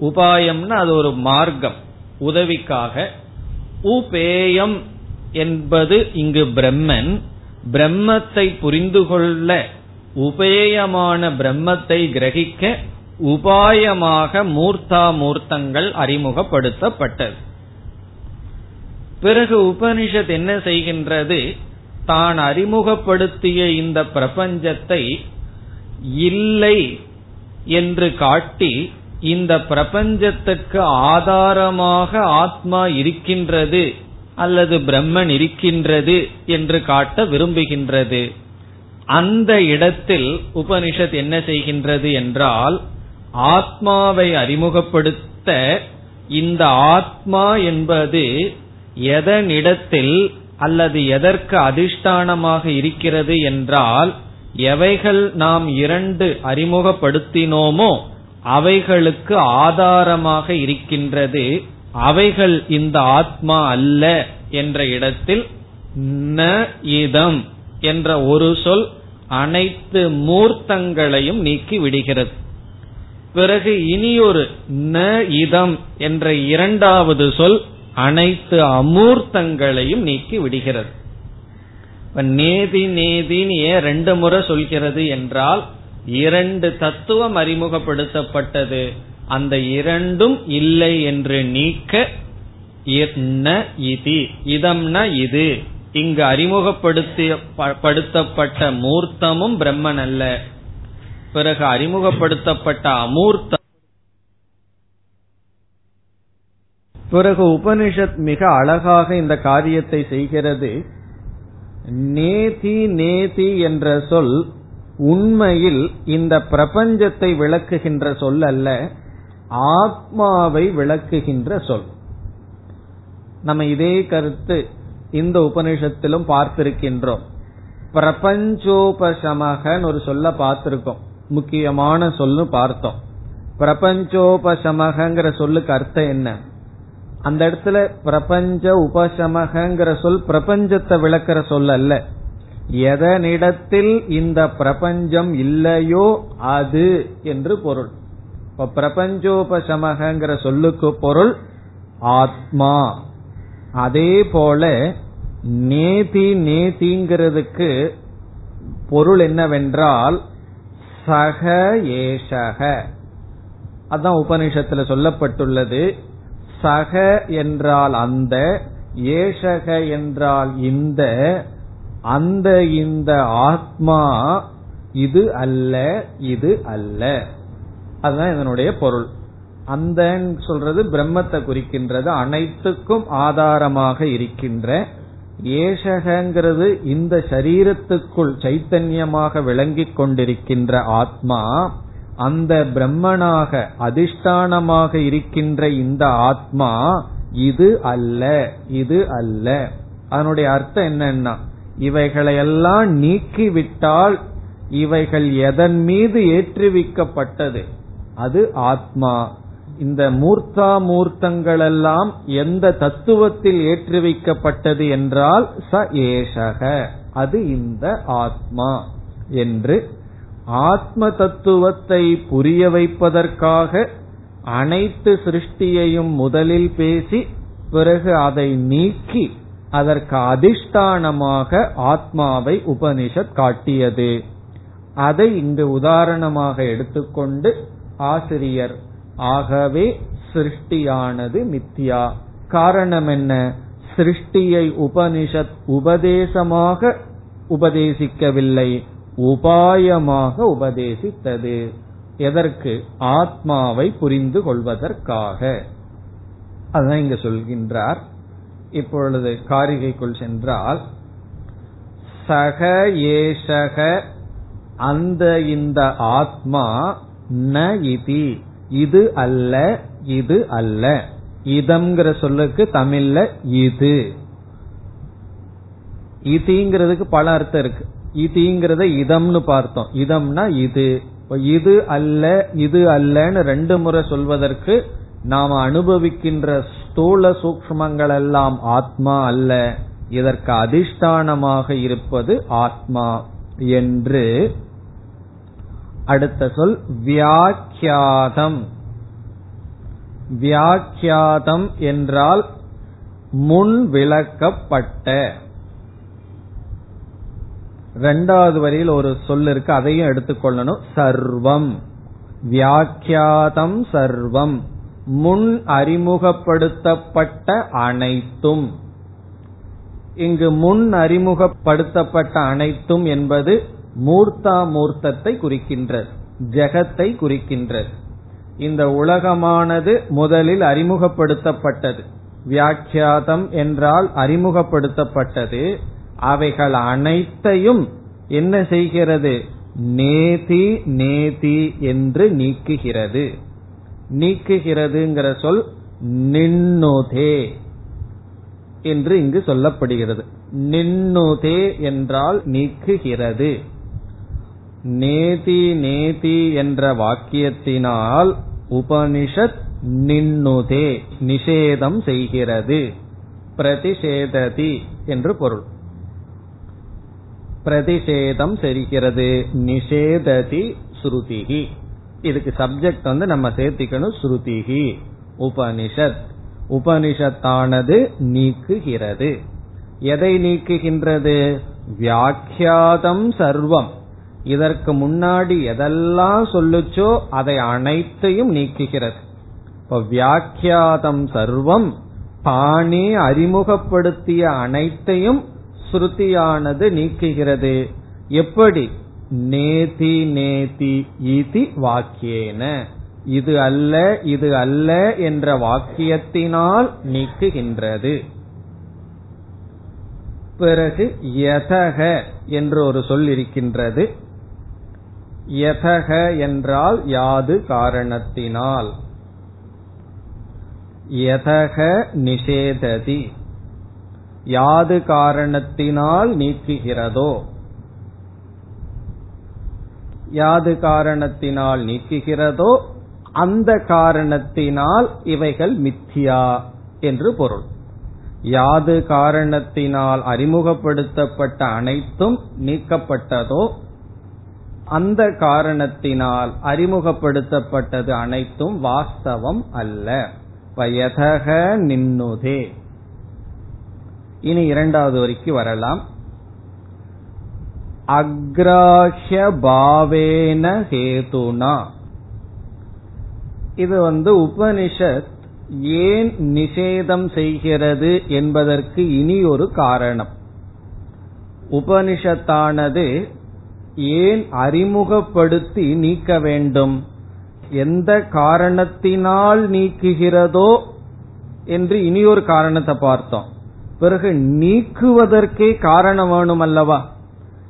உபாயம்னா அது ஒரு மார்க்கம் உதவிக்காக. உபேயம் என்பது இங்கு பிரம்மன். பிரம்மத்தை புரிந்து கொள்ள உபேயமான பிரம்மத்தை கிரகிக்க உபாயமாக மூர்த்தாமூர்த்தங்கள் அறிமுகப்படுத்தப்பட்டது. பிறகு உபனிஷத் என்ன செய்கின்றது? தான் அறிமுகப்படுத்திய இந்த பிரபஞ்சத்தை இல்லை என்று காட்டி இந்த பிரபஞ்சத்துக்கு ஆதாரமாக ஆத்மா இருக்கின்றது அல்லது பிரம்மன் இருக்கின்றது என்று காட்ட விரும்புகின்றது. அந்த இடத்தில் உபனிஷத் என்ன செய்கின்றது என்றால் ஆத்மாவை அறிமுகப்படுத்த இந்த ஆத்மா என்பது எதனிடத்தில் அல்லது எதற்கு அதிஷ்டானமாக இருக்கிறது என்றால் எவைகள் நாம் இரண்டு அறிமுகப்படுத்தினோமோ அவைகளுக்கு ஆதாரமாக இருக்கின்றது அவைகள் இந்த ஆத்மா அல்ல என்ற இடத்தில் ந இதம் என்ற ஒரு சொல் அனைத்து மூர்த்தங்களையும் நீக்கி விடுகிறது. பிறகு இனியொரு ந இதம் என்ற இரண்டாவது சொல் அனைத்து அமூர்த்தங்களையும் நீக்கி விடுகிறது. நேதி நேதின்னு ஏன் ரெண்டு முறை சொல்கிறது என்றால் இரண்டு தத்துவம் அறிமுகப்படுத்தப்பட்டது. அந்த இரண்டும் இல்லை என்று நீக்க இது? இதம்னா இது. இங்கு அறிமுகப்படுத்தப்பட்ட மூர்த்தமும் பிரம்மன் அல்ல. பிறகு அறிமுகப்படுத்தப்பட்ட அமூர்த்தம் பிறகு உபனிஷத் மிக அழகாக இந்த காரியத்தை செய்கிறது. நேதி நேதி என்ற சொல் உண்மையில் இந்த பிரபஞ்சத்தை விளக்குகின்ற சொல் அல்ல ஆத்மாவை விளக்குகின்ற சொல். நம்ம இதே கருத்து இந்த உபனிஷத்திலும் பார்த்திருக்கின்றோம். பிரபஞ்சோபசமகன்னு ஒரு சொல்ல பார்த்திருக்கோம். முக்கியமான சொல்லு பார்த்தோம். பிரபஞ்சோபசமகங்கிற சொல்லுக்கு அர்த்தம் என்ன? அந்த இடத்துல பிரபஞ்ச உபசமகங்கிற சொல் பிரபஞ்சத்தை விளக்கிற சொல் அல்ல. எதனிடத்தில் இந்த பிரபஞ்சம் இல்லையோ அது என்று பொருள். இப்ப பிரபஞ்சோபசமகங்கிற சொல்லுக்கு பொருள் ஆத்மா. அதே போல நேதி நேதிங்கிறதுக்கு பொருள் என்னவென்றால் சக ஏஷக. அதான் உபனிஷத்துல சொல்லப்பட்டுள்ளது. சக என்றால் அந்த ஏஷக என்றால் இந்த அந்த இந்த ஆத்மா இது அல்ல இது அல்ல. அதுதான் இதனுடைய பொருள். அந்த சொல்றது பிரம்மத்தை குறிக்கின்றது அனைத்துக்கும் ஆதாரமாக இருக்கின்ற ஏஷகங்கிறது இந்த சரீரத்துக்குள் சைத்தன்யமாக விளங்கிக் கொண்டிருக்கின்ற ஆத்மா அந்த பிரம்மனாக அதிஷ்டானமாக இருக்கின்ற இந்த ஆத்மா இது அல்ல இது அல்ல. அதனுடைய அர்த்தம் என்னன்னா இவைகளையெல்லாம் நீக்கிவிட்டால் இவைகள் எதன் மீது ஏற்றுவிக்கப்பட்டது? அது ஆத்மா. இந்த மூர்த்தா மூர்த்தங்களெல்லாம் எந்த தத்துவத்தில் ஏற்றுவிக்கப்பட்டது என்றால் ச ஏஷக. அது இந்த ஆத்மா என்று ஆத்ம தத்துவத்தை புரிய வைப்பதற்காக அனைத்து சிருஷ்டியையும் முதலில் பேசி பிறகு அதை நீக்கி அதற்கு அதிஷ்டானமாக ஆத்மாவை உபனிஷத் காட்டியது. அதை இங்கு உதாரணமாக எடுத்துக்கொண்டு ஆசிரியர் ஆகவே சிருஷ்டியானது மித்யா. காரணம் என்ன? சிருஷ்டியை உபனிஷத் உபதேசமாக உபதேசிக்கவில்லை. உபாயமாக உபதேசித்தது. எதற்கு? ஆத்மாவை புரிந்து கொள்வதற்காக. அதுதான் இங்க சொல்கின்றார். இப்பொழுது காரிகைக்குள் சென்றால் சக ஏஷக அந்த இந்த ஆத்மா ந இதி இது அல்ல இது அல்ல. இதம்ங்கிற சொல்லுக்கு தமிழ்ல இது. இதிங்கிறதுக்கு பல அர்த்தம் இருக்கு. இதிங்கிறத இதம்னு பார்த்தோம். இதம்னா இது. இது அல்ல இது அல்லன்னு ரெண்டு முறை சொல்வதற்கு நாம் அனுபவிக்கின்ற ஸ்தூல சூக்மங்கள் எல்லாம் ஆத்மா அல்ல. இதற்கு அதிஷ்டானமாக இருப்பது ஆத்மா என்று அடுத்த சொல் வியாக்கியாதம். வியாக்கியாதம் என்றால் முன் விளக்கப்பட்ட. ரெண்டாவது வரியில் ஒரு சொல் இருக்கு அதையும் எடுத்துக்கொள்ளணும். சர்வம். வியாக்கியாதம் சர்வம். முன் அறிமுகப்படுத்தப்பட்ட அனைத்தும். இங்கு முன் அறிமுகப்படுத்தப்பட்ட அனைத்தும் என்பது மூர்த்தா மூர்த்தத்தை குறிக்கின்றது ஜெகத்தை குறிக்கின்றது. இந்த உலகமானது முதலில் அறிமுகப்படுத்தப்பட்டது. வியாக்கியாதம் என்றால் அறிமுகப்படுத்தப்பட்டது. அவைகள் அனைத்தையும் என்ன செய்கிறது? நேதி நேதி என்று நீக்குகிறது. நீக்குகிறதுங்கிற சொல் நின்னுதே என்று இங்கு சொல்லப்படுகிறது. நின்னுதே என்றால் நீக்குகிறது. நேதி நேதி என்ற வாக்கியத்தினால் உபனிஷத் நின்னுதே நிஷேதம் செய்கிறது. பிரதிஷேததி என்று பொருள். பிரதிஷேதம் செய்கிறது நிஷேததி ஸ்ருதிகி இதுக்கு சப்ஜெக்ட் வந்து நம்ம சேர்த்திக்கணும் ஸ்ருதிகி உபனிஷத். உபனிஷத்தானது நீக்குகிறது. எதை நீக்குகின்றது? வியாக்கியாதம் சர்வம். இதற்கு முன்னாடி எதெல்லாம் சொல்லுச்சோ அதை அனைத்தையும் நீக்குகிறது. இப்போ வியாக்கியாதம் சர்வம் பாணி அறிமுகப்படுத்திய அனைத்தையும் ஸ்ருதியானது நீக்குகிறது. எப்படி? நேதி நேதி இதி வாக்கியேன. இது அல்ல இது அல்ல என்ற வாக்கியத்தினால் நீக்குகின்றது. பிறகு யதக என்று ஒரு சொல் இருக்கின்றது. யதக என்றால் யாது காரணத்தினால். யதக நிஷேததி. யாது காரணத்தினால் நீக்குகிறதோ? யாது காரணத்தினால் நீக்குகிறதோ? அந்த காரணத்தினால் இவைகள் மித்தியா என்று பொருள். யாது காரணத்தினால் அறிமுகப்படுத்தப்பட்ட அனைத்தும் நீக்கப்பட்டதோ? அந்த காரணத்தினால் அறிமுகப்படுத்தப்பட்டது அனைத்தும் வாஸ்தவம் அல்ல. வயதக நின்னுதே. இனி இரண்டாவது வரைக்கும் வரலாம். அக்ராஹ்ய பாவேன ஹேதுனா. இது வந்து உபனிஷத் ஏன் நிஷேதம் செய்கிறது என்பதற்கு இனி ஒரு காரணம். உபனிஷத்தானது ஏன் அறிமுகப்படுத்தி நீக்க வேண்டும்? எந்த காரணத்தினால் நீக்குகிறதோ என்று இனி ஒரு காரணத்தை பார்த்தோம். பிறகு நீக்குவதற்கே காரணம் வேணும் அல்லவா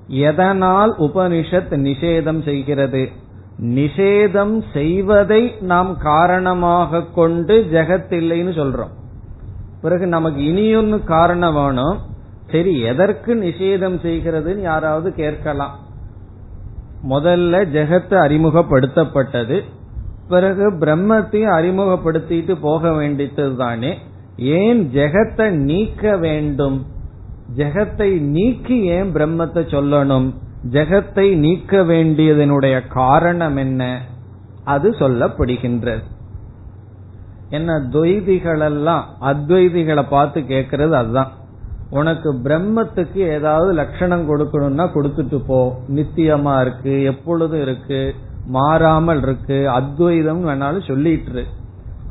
எதனால் உபனிஷத் நிஷேதம் செய்கிறது? நிஷேதம் செய்வதை நாம் காரணமாக கொண்டு ஜெகத் இல்லைன்னு சொல்றோம். பிறகு நமக்கு இனியொன்னு காரணம் வேணும் சரி எதற்கு நிஷேதம் செய்கிறதுன்னு யாராவது கேட்கலாம். முதல்ல ஜெகத்து அறிமுகப்படுத்தப்பட்டது. பிறகு பிரம்மத்தையும் அறிமுகப்படுத்திட்டு போக வேண்டியது தானே ஏன் ஜெகத்தை நீக்க வேண்டும்? ஜெகத்தை நீக்கி ஏன் பிரம்மத்தை சொல்லணும்? ஜெகத்தை நீக்க வேண்டியதனுடைய காரணம் என்ன? அது சொல்லப்படுகின்றது. என்ன துவைதிகளெல்லாம் அத்வைதிகளை பார்த்து கேட்கறது அதுதான். உனக்கு பிரம்மத்துக்கு ஏதாவது லட்சணம் கொடுக்கணும்னா கொடுத்துட்டு போ. நித்தியமா இருக்கு எப்பொழுதும் இருக்கு மாறாமல் இருக்கு அத்வைதம் வேணாலும் சொல்லிட்டு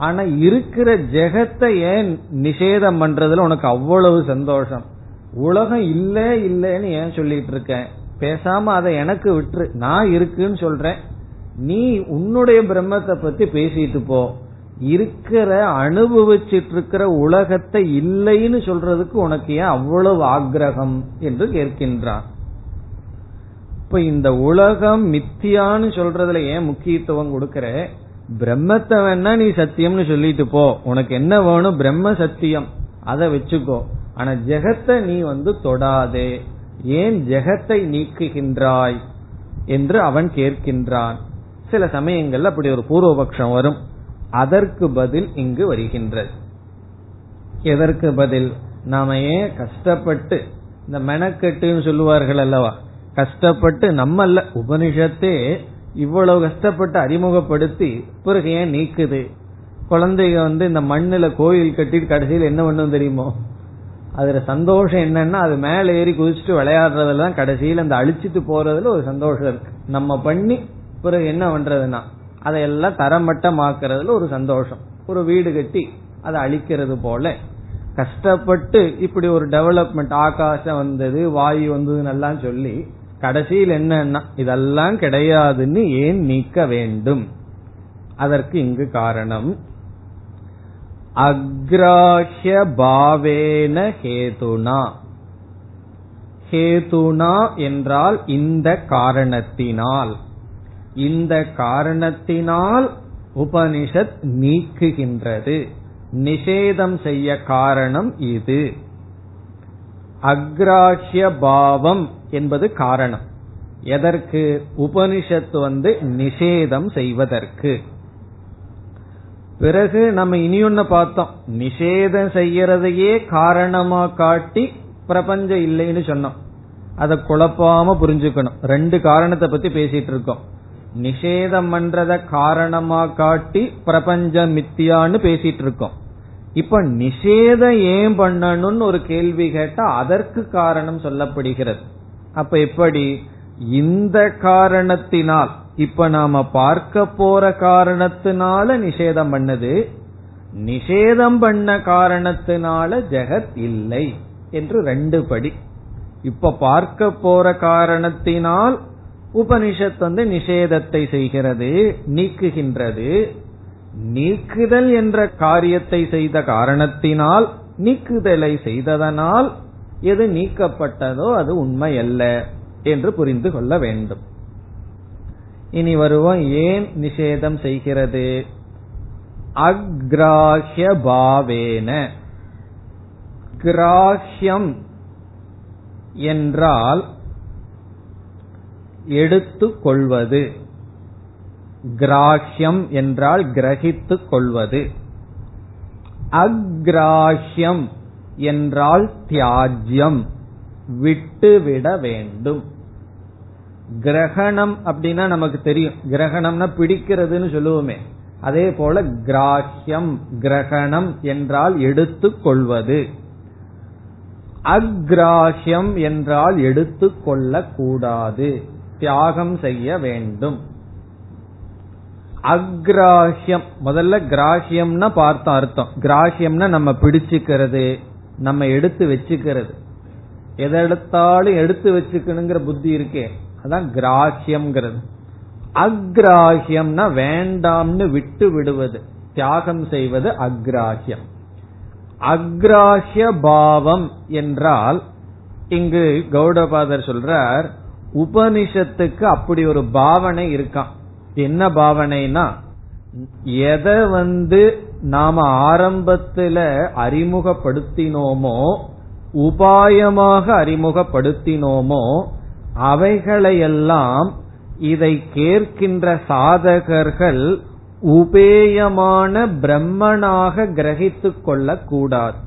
ஆனா இருக்கிற ஜெகத்தை ஏன் நிஷேதம் பண்றதுல உனக்கு அவ்வளவு சந்தோஷம்? உலகம் இல்ல இல்லன்னு ஏன் சொல்லிட்டு இருக்கேன் பேசாம அதை எனக்கு விட்டுரு. நான் இருக்குன்னு சொல்றேன். நீ உன்னுடைய பிரம்மத்தை பத்தி பேசிட்டு போ. இருக்கிற அனுபவிச்சிட்டு இருக்கிற உலகத்தை இல்லைன்னு சொல்றதுக்கு உனக்கு ஏன் அவ்வளவு ஆக்ரகம் என்று கேட்கின்றான். இப்ப இந்த உலகம் மித்தியான்னு சொல்றதுல ஏன் முக்கியத்துவம் கொடுக்கற? பிரம்மத்தை வேணா நீ சத்தியம்னு சொல்லிட்டு போ. உனக்கு என்ன வேணும்? பிரம்ம சத்தியம். அதை வச்சுக்கோ. ஆனா ஜெகத்தை நீ வந்து தொடாதே. ஏன் ஜெகத்தை நீக்குகின்றாய் என்று அவன் கேட்கின்றான். சில சமயங்கள்ல அப்படி ஒரு பூர்வபக்ஷம் வரும். அதற்கு பதில் இங்கு வருகின்றது. எதற்கு பதில்? நாம ஏன் கஷ்டப்பட்டு இந்த மெனக்கெட்டுன்னு சொல்லுவார்கள் அல்லவா? கஷ்டப்பட்டு நம்மல்ல உபனிஷத்தே இவ்வளவு கஷ்டப்பட்டு அறிமுகப்படுத்தி பிறகு ஏன் நீக்குது? குழந்தைங்க வந்து இந்த மண்ணுல கோயில் கட்டிட்டு கடைசியில் என்ன பண்ணும் தெரியுமோ? அதுல சந்தோஷம் என்னன்னா அது மேல ஏறி குதிச்சுட்டு விளையாடுறதுல தான் கடைசியில் அந்த அழிச்சிட்டு போறதுல ஒரு சந்தோஷம் இருக்கு. நம்ம பண்ணி பிறகு என்ன பண்றதுன்னா அதையெல்லாம் தரமட்டமாக்குறதுல ஒரு சந்தோஷம். ஒரு வீடு கட்டி அதை அழிக்கிறது போல. கஷ்டப்பட்டு இப்படி ஒரு டெவலப்மெண்ட் ஆகாசம் வந்தது வாயு வந்ததுன்னு எல்லாம் சொல்லி கடைசியில் என்னன்னா இதெல்லாம் கிடையாதுன்னு ஏன் நீக்க வேண்டும்? அதற்கு இங்கு காரணம். அக்ராஹ்ய பாவேன ஹேதுனா. ஹேதுனா என்றால் இந்த காரணத்தினால். இந்த காரணத்தினால் உபனிஷத் நீக்குகின்றது. நிஷேதம் செய்ய காரணம் இது. அக்ராஹ்ய பாவம் என்பது காரணம். எதற்கு? உபனிஷத்து வந்து நிஷேதம் செய்வதற்கு. பிறகு நம்ம இனியொன்னு பார்த்தோம். நிஷேதம் செய்யறதையே காரணமா காட்டி பிரபஞ்சம் இல்லைன்னு சொன்னோம். அதை குழப்பாம புரிஞ்சுக்கணும். ரெண்டு காரணத்தை பத்தி பேசிட்டு இருக்கோம். நிஷேதம் பண்றத காரணமா காட்டி பிரபஞ்சம் மித்தியான்னு பேசிட்டு இருக்கோம். இப்ப நிஷேதம் ஏன் பண்ணணும்னு ஒரு கேள்வி கேட்டா அதற்கு காரணம் சொல்லப்படுகிறது. அப்ப எப்படி? இந்த காரணத்தினால் இப்ப நாம பார்க்க போற காரணத்தினால நிஷேதம் பண்ணது. நிஷேதம் பண்ண காரணத்தினால ஜெகத் இல்லை என்று ரெண்டு படி. இப்ப பார்க்க போற காரணத்தினால் உபனிஷத் வந்து நிஷேதத்தை செய்கிறது நீக்குகின்றது. நீக்குதல் என்ற காரியத்தை செய்த காரணத்தினால் நீக்குதலை செய்ததனால் எது நீக்கப்பட்டதோ அது உண்மை அல்ல என்று புரிந்து கொள்ள வேண்டும். இனி வருவோம். ஏன் நிஷேதம் செய்கிறது? அக்ராஹ்ய பாவேன. கிராஹ்யம் என்றால் எடுத்துக்கொள்வது கிராஹ்யம் என்றால் கிரகித்துக் கொள்வது. அக்ராஹ்யம் என்றால் தியாஜ்யம் விட்டுவிட வேண்டும். கிரகணம் அப்படின்னா நமக்கு தெரியும். கிரகணம்னா பிடிக்கிறதுன்னு சொல்லுவோமே. அதே போல கிராஹ்யம் கிரகணம் என்றால் எடுத்துக் கொள்வது. அக்ராஹ்யம் என்றால் எடுத்துக் கொள்ளக்கூடாது. தியாகம் செய்ய வேண்டும். அக்ராஹ்யம். முதல்ல கிராஹ்யம்னா பார்த்த அர்த்தம். கிராஹ்யம்னா நம்ம பிடிச்சுக்கிறது நம்ம எடுத்து வச்சுக்கிறது. எதை எடுத்தாலும் எடுத்து வச்சுக்கணுங்கிற புத்தி இருக்கே. அதான் கிராஹ்யம்ங்கிறது. அக்ராஹ்யம்னா வேண்டாம்னு விட்டு விடுவது. தியாகம் செய்வது அக்ராஹ்யம். அக்ராஹ்ய பாவம் என்றால் இங்கு கௌடபாதர் சொல்றார் உபனிஷத்துக்கு அப்படி ஒரு பாவனை இருக்கான் என்ன பாவனைனா எதை வந்து நாம ஆரம்பத்துல அறிமுகப்படுத்தினோமோ உபாயமாக அறிமுகப்படுத்தினோமோ அவைகளையெல்லாம் இதை கேட்கின்ற சாதகர்கள் உபேயமான பிரம்மனாக கிரகித்து கொள்ளக்கூடாது.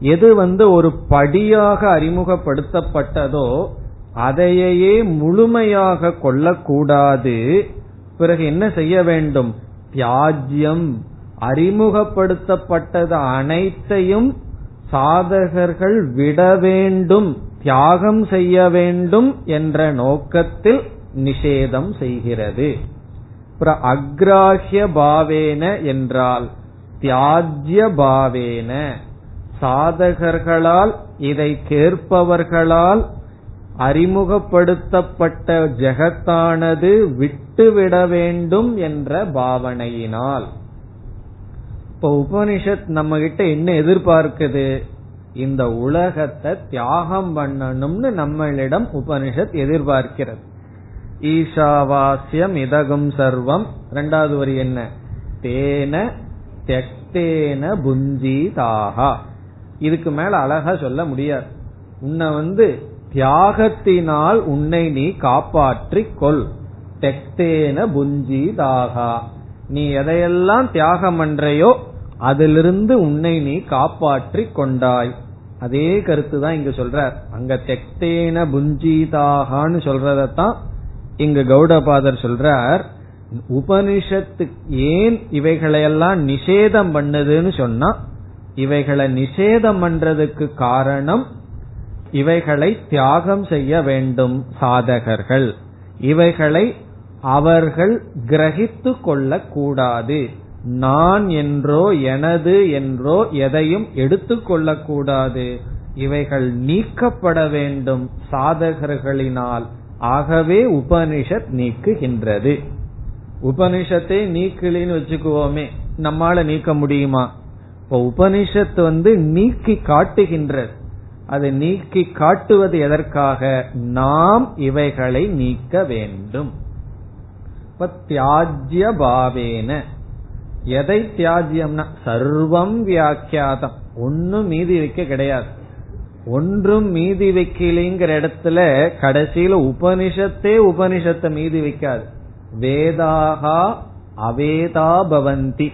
எது வந்து ஒரு படியாக அறிமுகப்படுத்தப்பட்டதோ அதையே முழுமையாக கொள்ளக்கூடாது. பிறகு என்ன செய்ய வேண்டும்? தியாஜ்யம் அறிமுகப்படுத்தப்பட்டது அனைத்தையும் சாதகர்கள் விட வேண்டும் தியாகம் செய்ய வேண்டும் என்ற நோக்கத்தில் நிஷேதம் செய்கிறது. அக்ராஹிய பாவேன என்றால் தியாஜ்ய பாவேன. சாதகர்களால் இதை கேட்பவர்களால் அறிமுகப்படுத்தப்பட்ட ஜெகத்தானது விட்டுவிட வேண்டும் என்ற பாவனையினால். இப்ப உபனிஷத் நம்ம கிட்ட என்ன எதிர்பார்க்குது? இந்த உலகத்தை தியாகம் பண்ணணும்னு நம்மளிடம் உபனிஷத் எதிர்பார்க்கிறது. ஈஷாவாஸ்யம் இதகும் சர்வம். ரெண்டாவது வரி என்ன? தேன தெக்தேன புஞ்சிதாகா. இதுக்கு மேல அழகா சொல்ல முடியாது. உன்னை வந்து தியாகத்தினால் உன்னை நீ காப்பாற்றிக் கொள் தெக்தேன புஞ்சிதாகா. நீ எதையெல்லாம் தியாகம் பண்றையோ அதிலிருந்து உன்னை நீ காப்பாற்றிக் கொண்டாய் அதே கருத்து தான் இங்க சொல்றார். அங்க தெக்தேன புஞ்சிதாகான்னு சொல்றதத்தான் இங்கு கௌடபாதர் சொல்றார். உபனிஷத்து ஏன் இவைகளையெல்லாம் நிஷேதம் பண்ணுதுன்னு சொன்னா இவைகளை நிஷேதம் பண்றதுக்கு காரணம் இவைகளை தியாகம் செய்ய வேண்டும் சாதகர்கள். இவைகளை அவர்கள் கிரகித்து கொள்ளக்கூடாது. நான் என்றோ எனது என்றோ எதையும் எடுத்துக்கொள்ளக்கூடாது இவைகள் நீக்கப்பட வேண்டும் சாதகர்களினால். ஆகவே உபனிஷத் நீக்குகின்றது. உபனிஷத்தை நீக்கலின்னு வச்சுக்குவோமே நம்மால நீக்க முடியுமா? இப்ப உபனிஷத்து வந்து நீக்கி காட்டுகின்றது. அதை நீக்கி காட்டுவது எதற்காக? நாம் இவைகளை நீக்க வேண்டும். தியாஜ்ய பாவேன. எதை தியாஜ்யம்னா? சர்வம் வியாக்கியாதம். ஒன்னும் மீதி வைக்க கிடையாது. ஒன்றும் மீதி வைக்கலைங்கிற இடத்துல கடைசியில உபனிஷத்தே உபனிஷத்தை மீதி வைக்காது. வேதாகா அவேதா பவந்தி.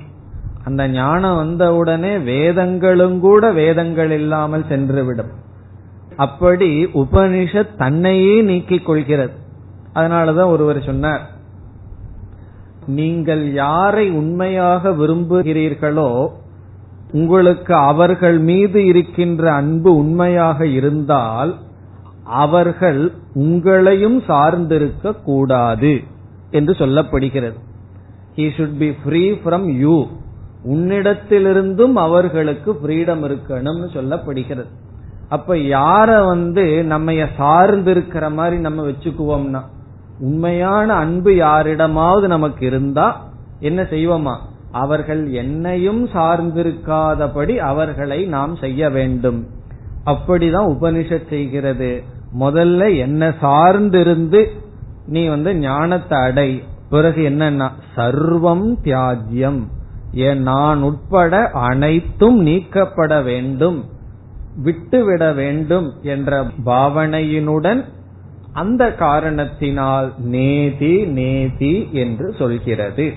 அந்த ஞானம் வந்தவுடனே வேதங்களும் கூட வேதங்கள் இல்லாமல் சென்றுவிடும் அப்படி உபனிஷத் தன்னையே நீக்கிக் கொள்கிறது. அதனாலதான் ஒருவர் சொன்னார் நீங்கள் யாரை உண்மையாக விரும்புகிறீர்களோ உங்களுக்கு அவர்கள் மீது இருக்கின்ற அன்பு உண்மையாக இருந்தால் அவர்கள் உங்களையும் சார்ந்திருக்க கூடாது என்று சொல்லப்படுகிறது. He should be free from you உன்னிடத்திலிருந்தும் அவர்களுக்கு ஃப்ரீடம் இருக்கணும்னு சொல்லப்படுகிறது. அப்ப யார வந்து நம்ம சார்ந்து இருக்கிற மாதிரி நம்ம வச்சுக்குவோம்னா உண்மையான அன்பு யாரிடமாவது நமக்கு இருந்தா என்ன செய்வோமா? அவர்கள் என்னையும் சார்ந்திருக்காதபடி அவர்களை நாம் செய்ய வேண்டும். அப்படிதான் உபனிஷத் செய்கிறது. முதல்ல என்ன சார்ந்திருந்து நீ வந்து ஞானத்தை அடை. பிறகு என்னன்னா சர்வம் தியாஜ்யம். நான் உட்பட அனைத்தும் நீக்கப்பட வேண்டும். விட்டுவிட வேண்டும் என்ற பாவனையினுடன் அந்த காரணத்தினால் நேதி நேதி என்று சொல்கிறது.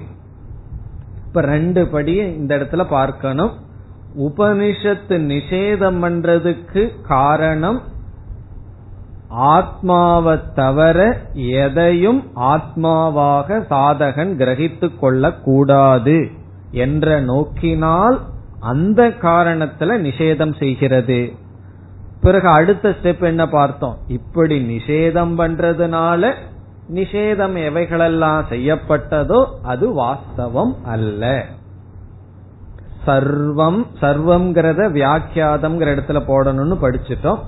இப்ப ரெண்டு படி இந்த இடத்துல பார்க்கணும். உபனிஷத்து நிஷேதம் பண்றதுக்கு காரணம் ஆத்மாவை தவிர எதையும் ஆத்மாவாக சாதகன் கிரகித்து கொள்ளக்கூடாது என்ற நோக்கினால் அந்த காரணத்துல நிஷேதம் செய்கிறது. பிறகு அடுத்த ஸ்டெப் என்ன பார்த்தோம்? இப்படி நிஷேதம் பண்றதுனால நிஷேதம் எவைகளெல்லாம் செய்யப்பட்டதோ அது வாஸ்தவம் அல்ல. சர்வம் சர்வம்ங்கிறத வியாக்கியாதம்ங்கிற இடத்துல போடணும்னு படிச்சுட்டோம்.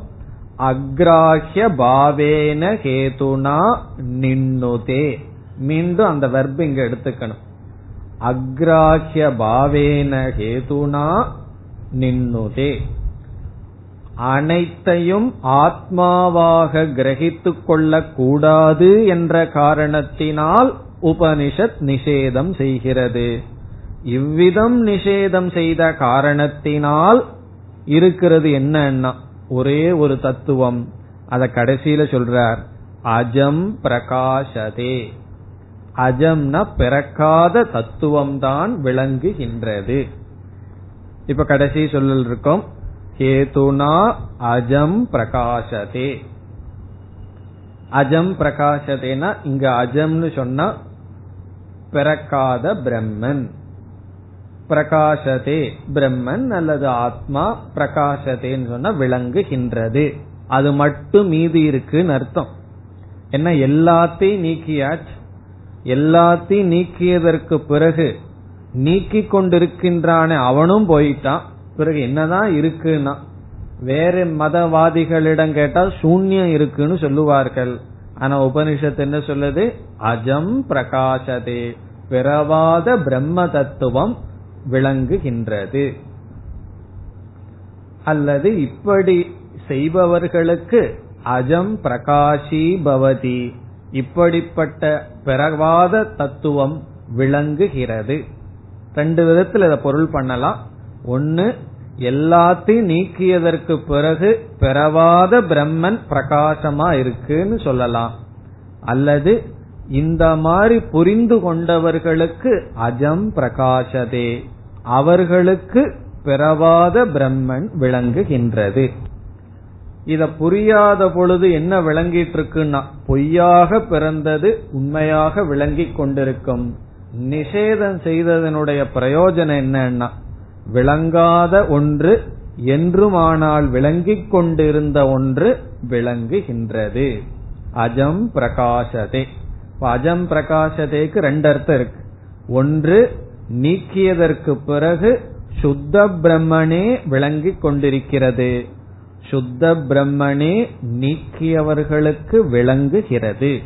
அக்ராஹ்ய பாவேன கேதுனா நின்னுதே. மீண்டும் அந்த வெர்பு இங்க எடுத்துக்கணும். அக்ராஹிய பாவேன ஹேதுனா நின்னுதே. அனைத்தையும் ஆத்மாவாக கிரகித்து கொள்ளக்கூடாது என்ற காரணத்தினால் உபனிஷத் நிஷேதம் செய்கிறது. இவ்விதம் நிஷேதம் செய்த காரணத்தினால் இருக்கிறது என்னன்னா ஒரே ஒரு தத்துவம். அத கடைசியில சொல்றார் அஜம் பிரகாசதே அஜம்னா பிறக்காத தத்துவம் தான் விளங்குகின்றது. இப்ப கடைசி சொல்லல் இருக்கோம். கேதுனா அஜம் பிரகாசதே அஜம் பிரகாசதேனா இங்க அஜம்னு சொன்னா பிறக்காத பிரம்மன். பிரகாசதே பிரம்மன் அல்லது ஆத்மா பிரகாசதேன்னு சொன்னா விளங்குகின்றது. அது மட்டும் மீதி இருக்குன்னு அர்த்தம். என்ன எல்லாத்தையும் நீக்கியாச்சு. எல்லாத்தையும் நீக்கியதற்கு பிறகு நீக்கி கொண்டிருக்கின்றான அவனும் போயிட்டான். பிறகு என்னதான் இருக்குன்னா வேற மதவாதிகளிடம் கேட்டால் சூன்யம் இருக்குன்னு சொல்லுவார்கள். ஆனா உபனிஷத்து என்ன சொல்லுது? அஜம் பிரகாசதே பிறவாத பிரம்ம தத்துவம் விளங்குகின்றது. அல்லது இப்படி செய்பவர்களுக்கு அஜம் பிரகாஷி பவதி இப்படிப்பட்ட பிறவாத தத்துவம் விளங்குகிறது. ரெண்டு விதத்தில் இதை பொருள் பண்ணலாம். ஒன்னு எல்லாத்தையும் நீக்கியதற்கு பிறகு பிறவாத பிரம்மன் பிரகாசமா இருக்குன்னு சொல்லலாம். அல்லது இந்த மாதிரி புரிந்து கொண்டவர்களுக்கு அஜம் பிரகாசதே. அவர்களுக்கு பிறவாத பிரம்மன் விளங்குகின்றது. இத புரியாத பொழுது என்ன விளங்கிட்டு இருக்குன்னா பொய்யாக பிறந்தது உண்மையாக விளங்கிக் கொண்டிருக்கும். நிஷேதம் செய்ததனுடைய பிரயோஜனம் என்னன்னா விளங்காத ஒன்று என்றுமானால் விளங்கிக் கொண்டிருந்த ஒன்று விளங்குகின்றது. அஜம் பிரகாசதே அஜம் பிரகாசதேக்கு ரெண்டு அர்த்தம் இருக்கு. ஒன்று நீக்கியதற்கு பிறகு சுத்த பிரம்மனே விளங்கிக் கொண்டிருக்கிறது. சுத்த பிரம்மனே நீக்கியவர்களுக்கு விளங்குகிறது.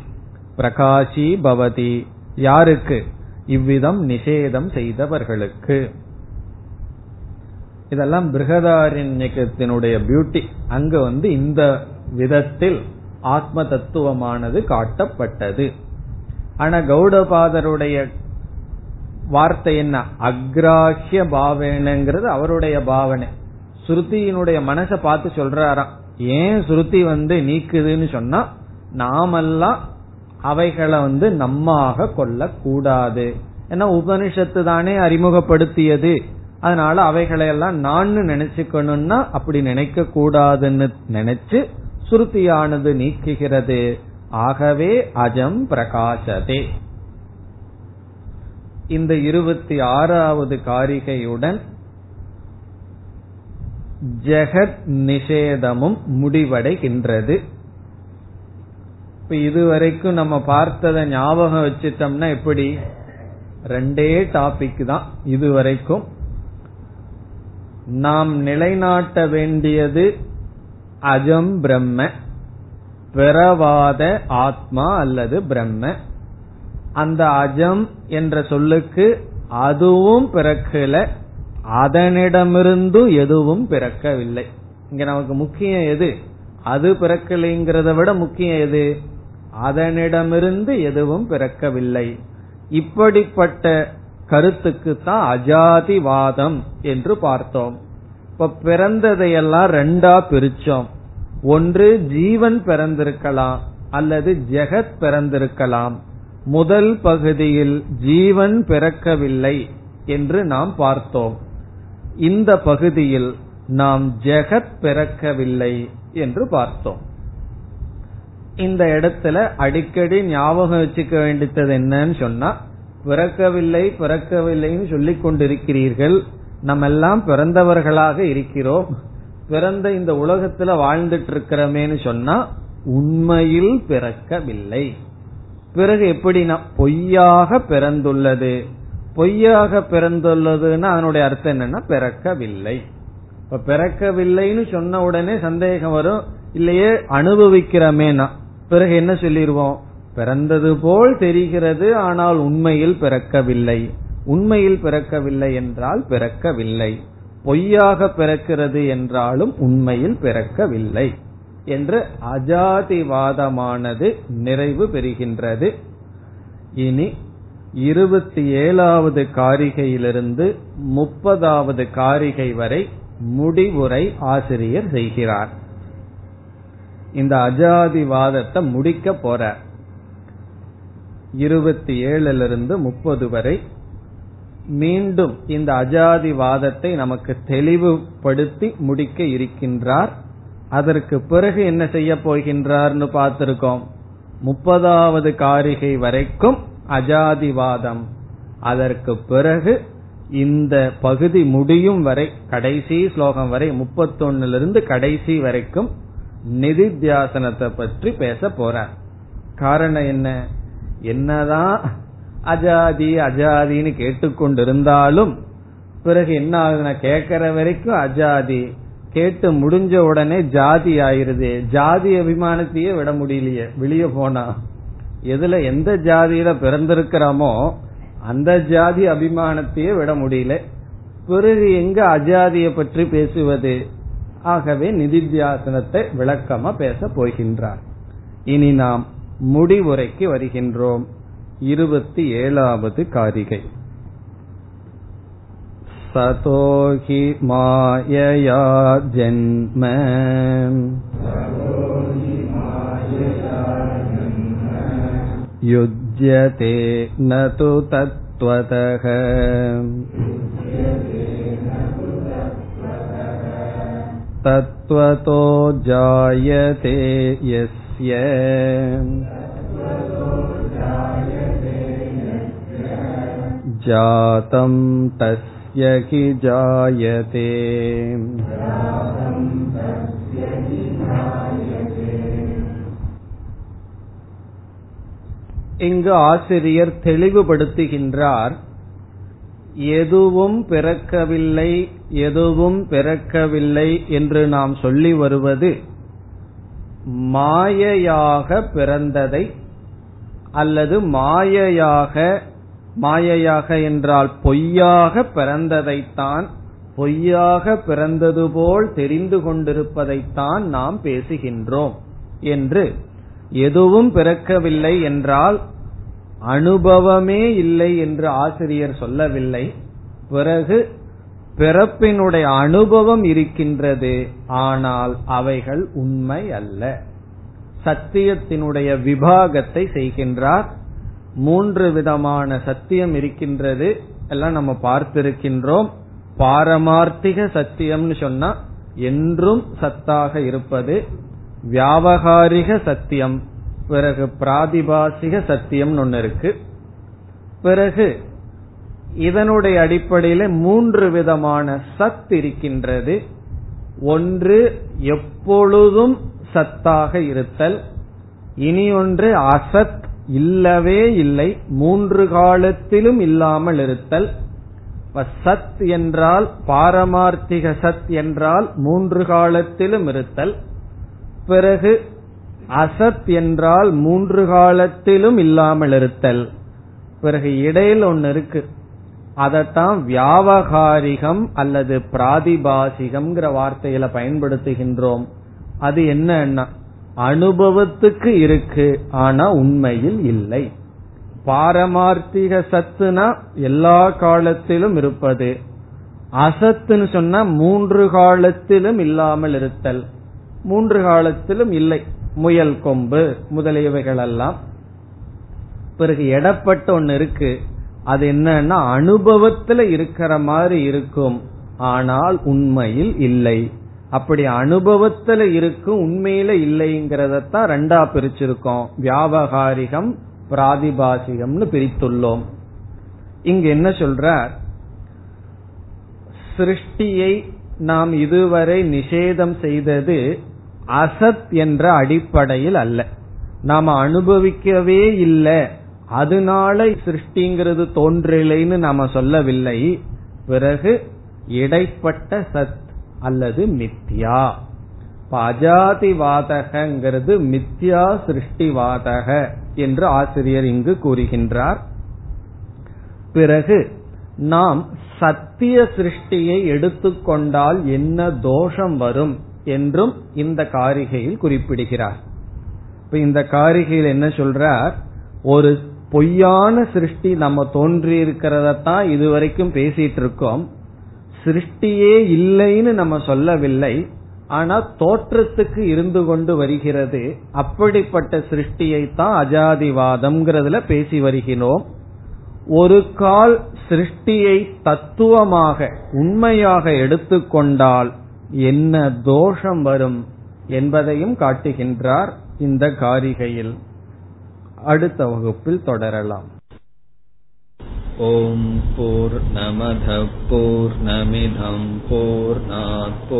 பிரகாஷி பவதி. யாருக்கு? இவ்விதம் நிஷேதம் செய்தவர்களுக்கு. இதெல்லாம் பிருகதாரண்யத்தினுடைய பியூட்டி அங்க வந்து இந்த விதத்தில் ஆத்ம தத்துவமானது காட்டப்பட்டது. ஆனா கௌடபாதருடைய வார்த்தை என்ன? அக்ராஹிய பாவனைங்கிறது அவருடைய பாவனை. ஸ்ருதியினுடைய மனசை பார்த்து சொல்றாராம். ஏன் ஸ்ருதி வந்து நீக்குதுன்னு சொன்னா நாமெல்லாம் அவைகளை வந்து நம்மாக கொள்ளக்கூடாது. ஏன்னா உபனிஷத்து தானே அறிமுகப்படுத்தியது. அதனால அவைகளையெல்லாம் நான் நினைச்சுக்கணும்னா அப்படி நினைக்க கூடாதுன்னு நினைச்சு சுருத்தியானது நீக்குகிறது. ஆகவே அஜம் பிரகாசதே. இந்த இருபத்தி ஆறாவது காரிகையுடன் ஜெகத் நிஷேதமும் முடிவடைகின்றது. இப்ப இதுவரைக்கும் நம்ம பார்த்ததை ஞாபகம் வச்சுட்டோம்னா எப்படி? ரெண்டே டாபிக் தான் இதுவரைக்கும். நாம் நிலைநாட்ட வேண்டியது அஜம் பிரம்ம பிறவாத ஆத்மா அல்லது பிரம்ம. அந்த அஜம் என்ற சொல்லுக்கு அதுவும் பிறக்கல அதனிடமிருந்தும் எதுவும் பிறக்கவில்லை. இங்க நமக்கு முக்கியம் எது? அது பிறக்கலைங்கிறத விட முக்கியம் எது? அதனிடமிருந்து எதுவும் பிறக்கவில்லை. இப்படிப்பட்ட கருத்துக்கு தான் அஜாதிவாதம் என்று பார்த்தோம். இப்ப பிறந்ததையெல்லாம் ரெண்டா பிரிச்சோம். ஒன்று ஜீவன் பிறந்திருக்கலாம் அல்லது ஜெகத் பிறந்திருக்கலாம். முதல் பகுதியில் ஜீவன் பிறக்கவில்லை என்று நாம் பார்த்தோம். இந்த பகுதியில் நாம் ஜெகத் பிறக்கவில்லை என்று பார்த்தோம். இந்த இடத்துல அடிக்கடி ஞாபகம் வச்சுக்க வேண்டியது என்னன்னு சொன்னா பிறக்கவில்லை பிறக்கவில்லைன்னு சொல்லிக் கொண்டிருக்கிறீர்கள். நம்ம எல்லாம் பிறந்தவர்களாக இருக்கிறோம். பிறந்த இந்த உலகத்துல வாழ்ந்துட்டு இருக்கிறோமேன்னு சொன்னா உண்மையில் பிறக்கவில்லை. பிறகு எப்படி பொய்யாக பிறந்துள்ளது? பொய்யாக பிறந்துள்ளதுன்னா அதனுடைய அர்த்தம் என்னன்னா பிறக்கவில்லை. இப்ப பிறக்கவில்லைன்னு சொன்ன உடனே சந்தேகம் வரும். இல்லையே அனுபவிக்கிறமேனா பிறகு என்ன சொல்லிடுவோம் பிறந்தது போல் தெரிகிறது ஆனால் உண்மையில் பிறக்கவில்லை. உண்மையில் பிறக்கவில்லை என்றால் பிறக்கவில்லை. பொய்யாக பிறக்கிறது என்றாலும் உண்மையில் பிறக்கவில்லை என்று அஜாதிவாதமானது நிறைவு பெறுகின்றது. இனி இருபத்தி ஏழாவது காரிகையிலிருந்து முப்பதாவது காரிகை வரை முடிவுரை ஆசிரியர் செய்கிறார். இந்த அஜாதிவாதத்தை முடிக்க போற. இருபத்தி ஏழிலிருந்து முப்பது வரை மீண்டும் இந்த அஜாதிவாதத்தை நமக்கு தெளிவுபடுத்தி முடிக்க இருக்கின்றார். அதற்கு பிறகு என்ன செய்ய போகின்றார்னு பார்த்திருக்கோம். முப்பதாவது காரிகை வரைக்கும் அஜாதிவாதம். அதற்கு பிறகு இந்த பகுதி முடியும் வரை கடைசி ஸ்லோகம் வரை முப்பத்தொன்னிலிருந்து கடைசி வரைக்கும் நிதித்தியாசனத்தை பற்றி பேச போறார். காரணம் என்ன? என்னதான் அஜாதி அஜாதின்னு கேட்டுக்கொண்டிருந்தாலும் பிறகு என்ன ஆகுதுன்னா கேட்கிற வரைக்கும் அஜாதி. கேட்டு முடிஞ்ச உடனே ஜாதி ஆயிருது. ஜாதி அபிமானத்தையே விட முடியலையே. வெளியே போனா. எதுல எந்த ஜாதியில பிறந்திருக்கிறோமோ அந்த ஜாதி அபிமானத்தையே விட முடியல பிறகு எங்க அஜாதிய பற்றி பேசுவது ஆகவே நிதித்தியாசனத்தை விளக்கமா பேச போகின்றார் இனி நாம் முடிவுரைக்கு வருகின்றோம் இருபத்தி ஏழாவது காரிகை सतो हि मायया जन्म युज्यते न तु तत्त्वतः तत्त्वतो जायते यस्य जातं तस्य हि जायते இங்கு ஆசிரியர் தெளிவுபடுத்துகின்றார் எதுவும் பிறக்கவில்லை எதுவும் பிறக்கவில்லை என்று நாம் சொல்லி வருவது மாயையாக பிறந்ததை அல்லது மாயையாக மாயையாக என்றால் பொய்யாக பிறந்ததைத்தான் பொய்யாக பிறந்தது போல் தெரிந்து கொண்டிருப்பதைத்தான் நாம் பேசுகின்றோம் என்று எதுவும் பிறக்கவில்லை என்றால் அனுபவமே இல்லை என்று ஆசிரியர் சொல்லவில்லை. பிறகு பிறப்பினுடைய அனுபவம் இருக்கின்றது. ஆனால் அவைகள் உண்மை அல்ல. சத்தியத்தினுடைய விபாகத்தை செய்கின்றார். மூன்று விதமான சத்தியம் இருக்கின்றது. எல்லாம் நம்ம பார்த்திருக்கின்றோம். பாரமார்த்திக சத்தியம்னு சொன்னா என்றும் சத்தாக இருப்பது. வியாவகாரிக சத்தியம் பிறகு பிராதிபாசிக சத்தியம் ஒன்னு இருக்கு. பிறகு இதனுடைய அடிப்படையில மூன்று விதமான சத் இருக்கின்றது. ஒன்று எப்பொழுதும் சத்தாக இருத்தல் இனி ஒன்று அசத் இல்லவே இல்லை மூன்று காலத்திலும் இல்லாமல் இருத்தல். சத் என்றால் பாரமார்த்திக சத் என்றால் மூன்று காலத்திலும் இருத்தல். பிறகு அசத் என்றால் மூன்று காலத்திலும் இல்லாமல் இருத்தல் பிறகு இடையில் ஒன்னு இருக்கு. அதத்தான் வியாபகாரிகம் அல்லது பிராதிபாசிகம்ங்கிற வார்த்தையில பயன்படுத்துகின்றோம். அது என்ன அனுபவத்துக்கு இருக்கு ஆனா உண்மையில் இல்லை. பாரமார்த்திக சத்துனா எல்லா காலத்திலும் இருப்பது. அசத்துன்னு சொன்னா மூன்று காலத்திலும் இல்லாமல் இருத்தல் மூன்று காலத்திலும் இல்லை. முயல் கொம்பு முதலியவைகள் எல்லாம் பிறகு எடப்பட்ட ஒன்னு இருக்கு. அது என்னன்னா அனுபவத்துல இருக்கிற மாதிரி இருக்கும். ஆனால் உண்மையில் இல்லை. அப்படி அனுபவத்துல இருக்கும் உண்மையில இல்லைங்கிறதத்தான் ரெண்டா பிரிச்சிருக்கோம். வியாபகாரிகம் பிராதிபாசிகம்னு பிரித்துள்ளோம். இங்க என்ன சொல்ற சிருஷ்டியை நாம் இதுவரை நிஷேதம் செய்தது அசத் என்ற அடிப்படையில் அல்ல. நாம அனுபவிக்கவே இல்லை. அதனால சிருஷ்டிங்கிறது தோன்றலைன்னு நாம சொல்லவில்லை. பிறகு இடைப்பட்ட சத் அல்லது மித்யா. அஜாதிவாதகங்கிறது மித்யா சிருஷ்டிவாதக என்று ஆசிரியர் இங்கு கூறுகின்றார். பிறகு நாம் சத்திய சிருஷ்டியை எடுத்துக்கொண்டால் என்ன தோஷம் வரும்? என்றும் இந்த காரிகையில் குறிப்பிடுகிறார். இப்ப இந்த காரிகையில் என்ன சொல்றார்? ஒரு பொய்யான சிருஷ்டி நம்ம தோன்றி இருக்கிறதத்தான் இதுவரைக்கும் பேசிட்டு இருக்கோம் சிருஷ்டியே இல்லைன்னு நம்ம சொல்லவில்லை. ஆனா தோற்றத்துக்கு இருந்து கொண்டு வருகிறது. அப்படிப்பட்ட சிருஷ்டியை தான் அஜாதிவாதம்ங்கிறதுல பேசி வருகிறோம். ஒரு கால் சிருஷ்டியை தத்துவமாக உண்மையாக எடுத்துக்கொண்டால் என்ன தோஷம் வரும் என்பதையும் காட்டுகின்றார் இந்த காரிகையில் அடுத்த வகுப்பில் தொடரலாம் ॐ पूर्णमधः पूर्णमिधम् पूर्णात्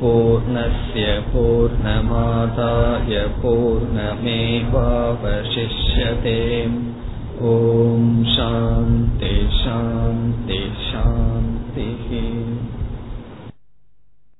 पूर्णस्य पूर्णमादाय पूर्णमेवावशिष्यते ॐ शान्ति शान्ति शान्ति ربهم